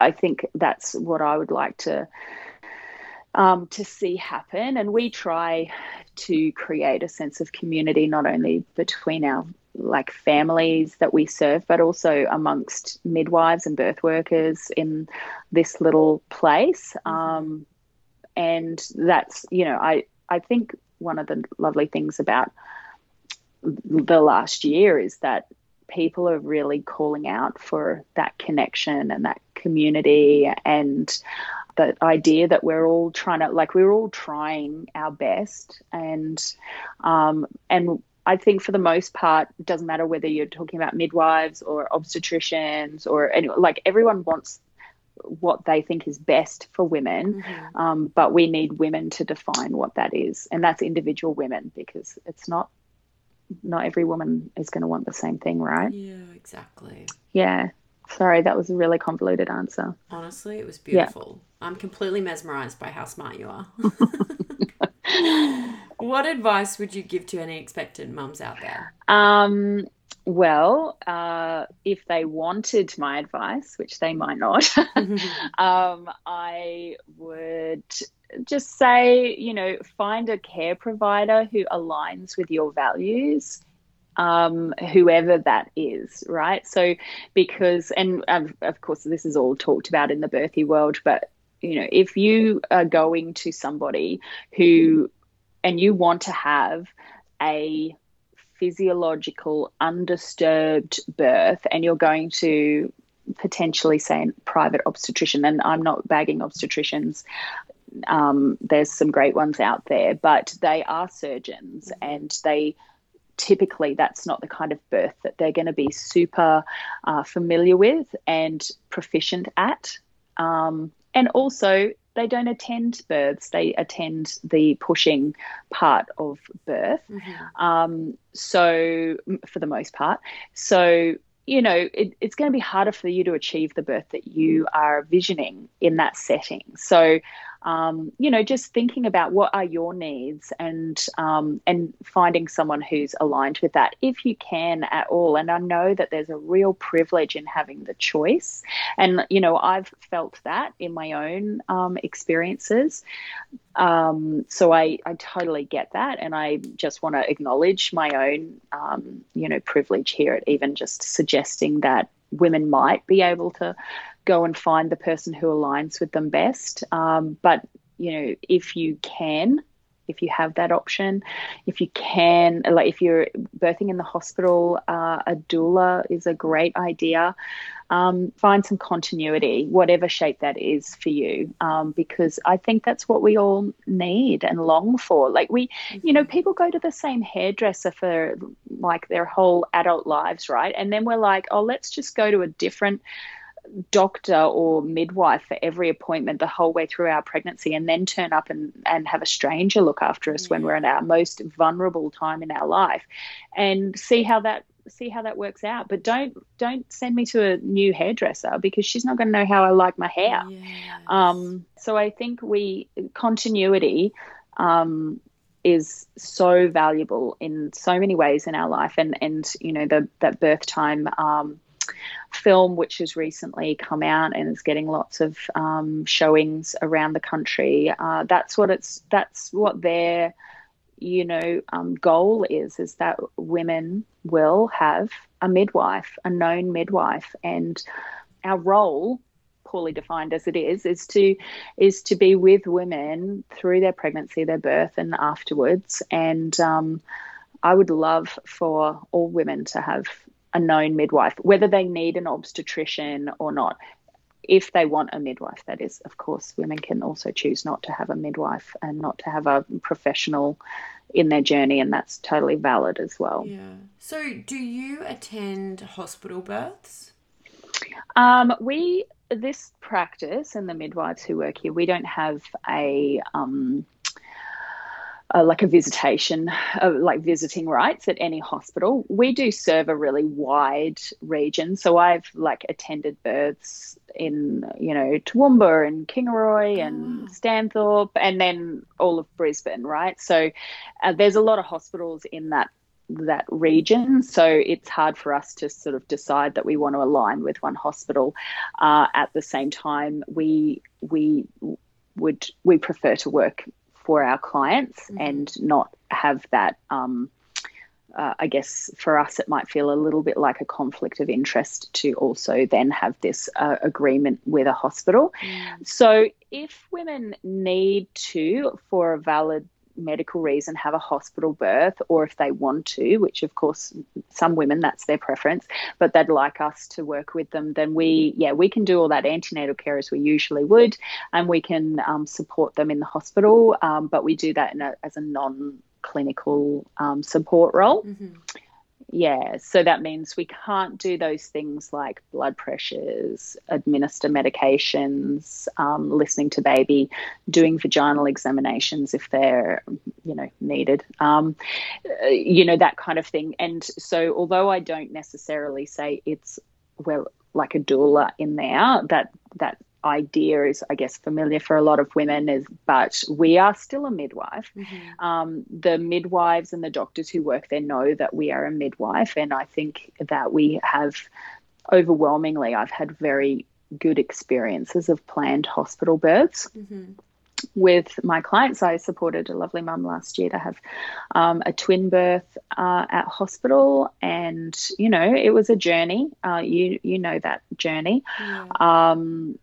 I think that's what I would like to um, to see happen. And we try to create a sense of community not only between our like families that we serve, but also amongst midwives and birth workers in this little place. Mm-hmm. Um, and that's you know I I think one of the lovely things about the last year is that people are really calling out for that connection and that community and the idea that we're all trying to like we're all trying our best and um, and I think for the most part, it doesn't matter whether you're talking about midwives or obstetricians or any, like everyone wants what they think is best for women, mm-hmm. um, but we need women to define what that is, and that's individual women because it's not not every woman is going to want the same thing, right? Yeah, exactly. Yeah. Sorry, that was a really convoluted answer. Honestly, it was beautiful. Yeah. I'm completely mesmerized by how smart you are. what advice would you give to any expectant mums out there? Um, well, uh, if they wanted my advice, which they might not, um, I would just say, you know, find a care provider who aligns with your values um, whoever that is, right? So, because, and um, of course, this is all talked about in the birthy world, but you know, if you are going to somebody who, and you want to have a physiological, undisturbed birth, and you're going to potentially say a private obstetrician, and I'm not bagging obstetricians. Um, there's some great ones out there, but they are surgeons and they typically that's not the kind of birth that they're going to be super uh, familiar with and proficient at. Um, and also, they don't attend births; they attend the pushing part of birth. Mm-hmm. Um, so, for the most part, so you know, it, it's going to be harder for you to achieve the birth that you are visioning in that setting. So, um, you know, just thinking about what are your needs and um, and finding someone who's aligned with that, if you can at all. And I know that there's a real privilege in having the choice, and you know, I've felt that in my own um, experiences. Um, so I, I totally get that, and I just want to acknowledge my own, um, you know, privilege here at even just suggesting that women might be able to go and find the person who aligns with them best. Um, but you know, if you can, if you have that option, if you can, like if you're birthing in the hospital, uh, a doula is a great idea. Um, find some continuity, whatever shape that is for you, um, because I think that's what we all need and long for. Like we, you know, people go to the same hairdresser for like their whole adult lives, right? And then we're like, oh, let's just go to a different doctor or midwife for every appointment the whole way through our pregnancy and then turn up and, and have a stranger look after us yeah. when we're in our most vulnerable time in our life and see how that see how that works out but don't don't send me to a new hairdresser because she's not going to know how I like my hair yes. um, so I think we continuity um, is so valuable in so many ways in our life and and you know the that birth time um, film which has recently come out and is getting lots of um, showings around the country. Uh, that's what it's. That's what their, you know, um, goal is. Is that women will have a midwife, a known midwife, and our role poorly defined as it is is to is to be with women through their pregnancy their birth and afterwards and um, i would love for all women to have a known midwife, whether they need an obstetrician or not. If they want a midwife, that is, of course, women can also choose not to have a midwife and not to have a professional in their journey, and that's totally valid as well. Yeah. So, do you attend hospital births? Um, we this practice and the midwives who work here, we don't have a um, uh, like a visitation, uh, like visiting rights at any hospital. We do serve a really wide region. So I've like attended births in, you know, Toowoomba and Kingaroy and oh. Stanthorpe and then all of Brisbane, right? So uh, there's a lot of hospitals in that that region so it's hard for us to sort of decide that we want to align with one hospital uh, at the same time we we would we prefer to work for our clients mm-hmm. and not have that. Um, uh, I guess for us, it might feel a little bit like a conflict of interest to also then have this uh, agreement with a hospital. Mm. So, if women need to, for a valid medical reason have a hospital birth or if they want to, which of course some women that's their preference, but they'd like us to work with them, then we, yeah, we can do all that antenatal care as we usually would and we can um, support them in the hospital, um, but we do that a, as a non clinical um, support role. Mm-hmm yeah, so that means we can't do those things like blood pressures, administer medications, um, listening to baby, doing vaginal examinations if they're, you know, needed, um, you know, that kind of thing. And so, although I don't necessarily say it's well like a doula in there, that that idea is, I guess, familiar for a lot of women. Is but we are still a midwife. Mm-hmm. Um, the midwives and the doctors who work there know that we are a midwife, and I think that we have overwhelmingly. I've had very good experiences of planned hospital births. Mm-hmm with my clients. I supported a lovely mum last year to have um, a twin birth uh, at hospital, and you know it was a journey. Uh, you you know that journey. Yeah. Um,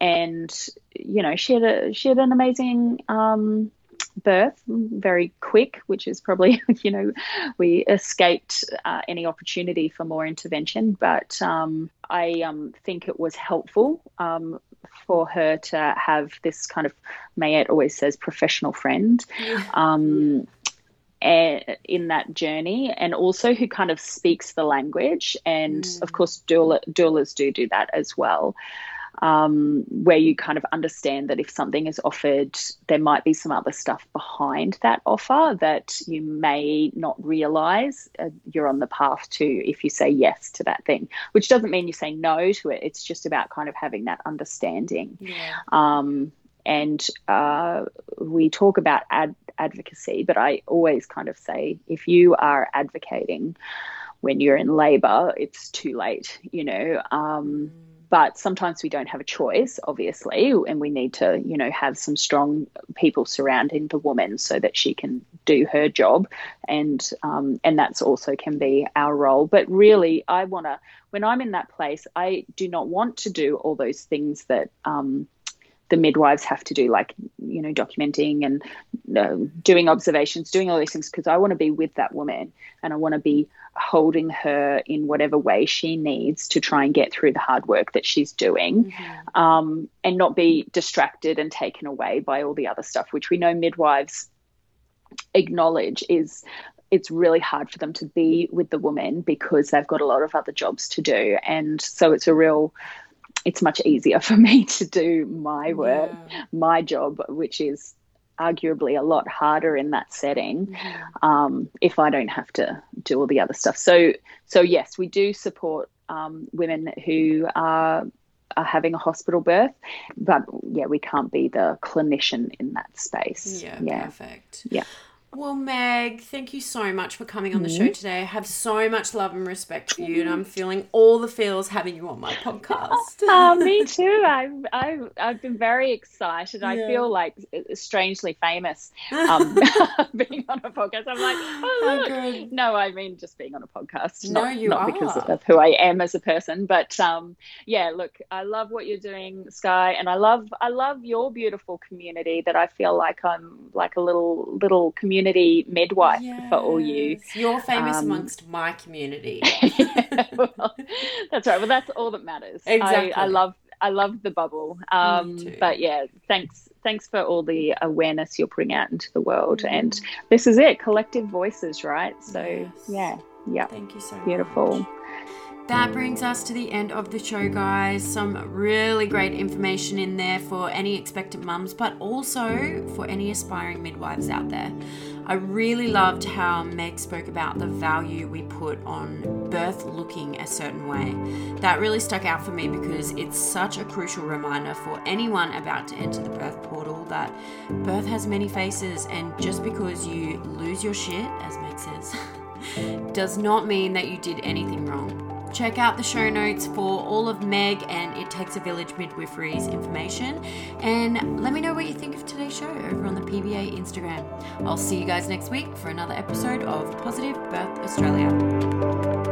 and you know she had a she had an amazing um, birth, very quick, which is probably you know we escaped uh, any opportunity for more intervention, but um, I um, think it was helpful um, for her to have this kind of Mayette always says professional friend. Yeah. Um, in that journey and also who kind of speaks the language and mm. of course doula, doulas do do that as well um, where you kind of understand that if something is offered, there might be some other stuff behind that offer that you may not realize uh, you're on the path to if you say yes to that thing, which doesn't mean you say no to it. It's just about kind of having that understanding. Yeah. Um, and uh, we talk about ad- advocacy, but I always kind of say if you are advocating when you're in labor, it's too late, you know. Um, but sometimes we don't have a choice, obviously, and we need to, you know, have some strong people surrounding the woman so that she can do her job, and um, and that's also can be our role. But really, I want to, when I'm in that place, I do not want to do all those things that. Um, the midwives have to do, like you know, documenting and uh, doing observations, doing all these things, because I want to be with that woman and I want to be holding her in whatever way she needs to try and get through the hard work that she's doing, mm-hmm. um, and not be distracted and taken away by all the other stuff, which we know midwives acknowledge is it's really hard for them to be with the woman because they've got a lot of other jobs to do and so it's a real it's much easier for me to do my work, yeah. my job, which is arguably a lot harder in that setting um, if I don't have to do all the other stuff. So, so yes, we do support um, women who are are having a hospital birth, but yeah, we can't be the clinician in that space. Yeah, yeah. perfect. Yeah. Well, Meg, thank you so much for coming on the show mm-hmm. today. I have so much love and respect for you, and I'm feeling all the feels having you on my podcast. oh, me too. I've, I've, I've been very excited. Yeah. I feel like strangely famous um, being on a podcast. I'm like, oh, look. no, I mean just being on a podcast. No, not, you not are. because of who I am as a person, but um, yeah, look, I love what you're doing, Sky, and I love, I love your beautiful community. That I feel like I'm like a little, little community community midwife yes. for all you. You're famous um, amongst my community. yeah, well, that's right. Well, that's all that matters. Exactly. I, I love I love the bubble. Um, but yeah, thanks thanks for all the awareness you're putting out into the world. Mm. And this is it, collective voices, right? So yes. yeah, yeah. Thank you so Beautiful. Much. That brings us to the end of the show, guys. Some really great information in there for any expectant mums, but also for any aspiring midwives out there. I really loved how Meg spoke about the value we put on birth looking a certain way. That really stuck out for me because it's such a crucial reminder for anyone about to enter the birth portal that birth has many faces, and just because you lose your shit, as Meg says, does not mean that you did anything wrong. Check out the show notes for all of Meg and It Takes a Village Midwifery's information. And let me know what you think of today's show over on the PBA Instagram. I'll see you guys next week for another episode of Positive Birth Australia.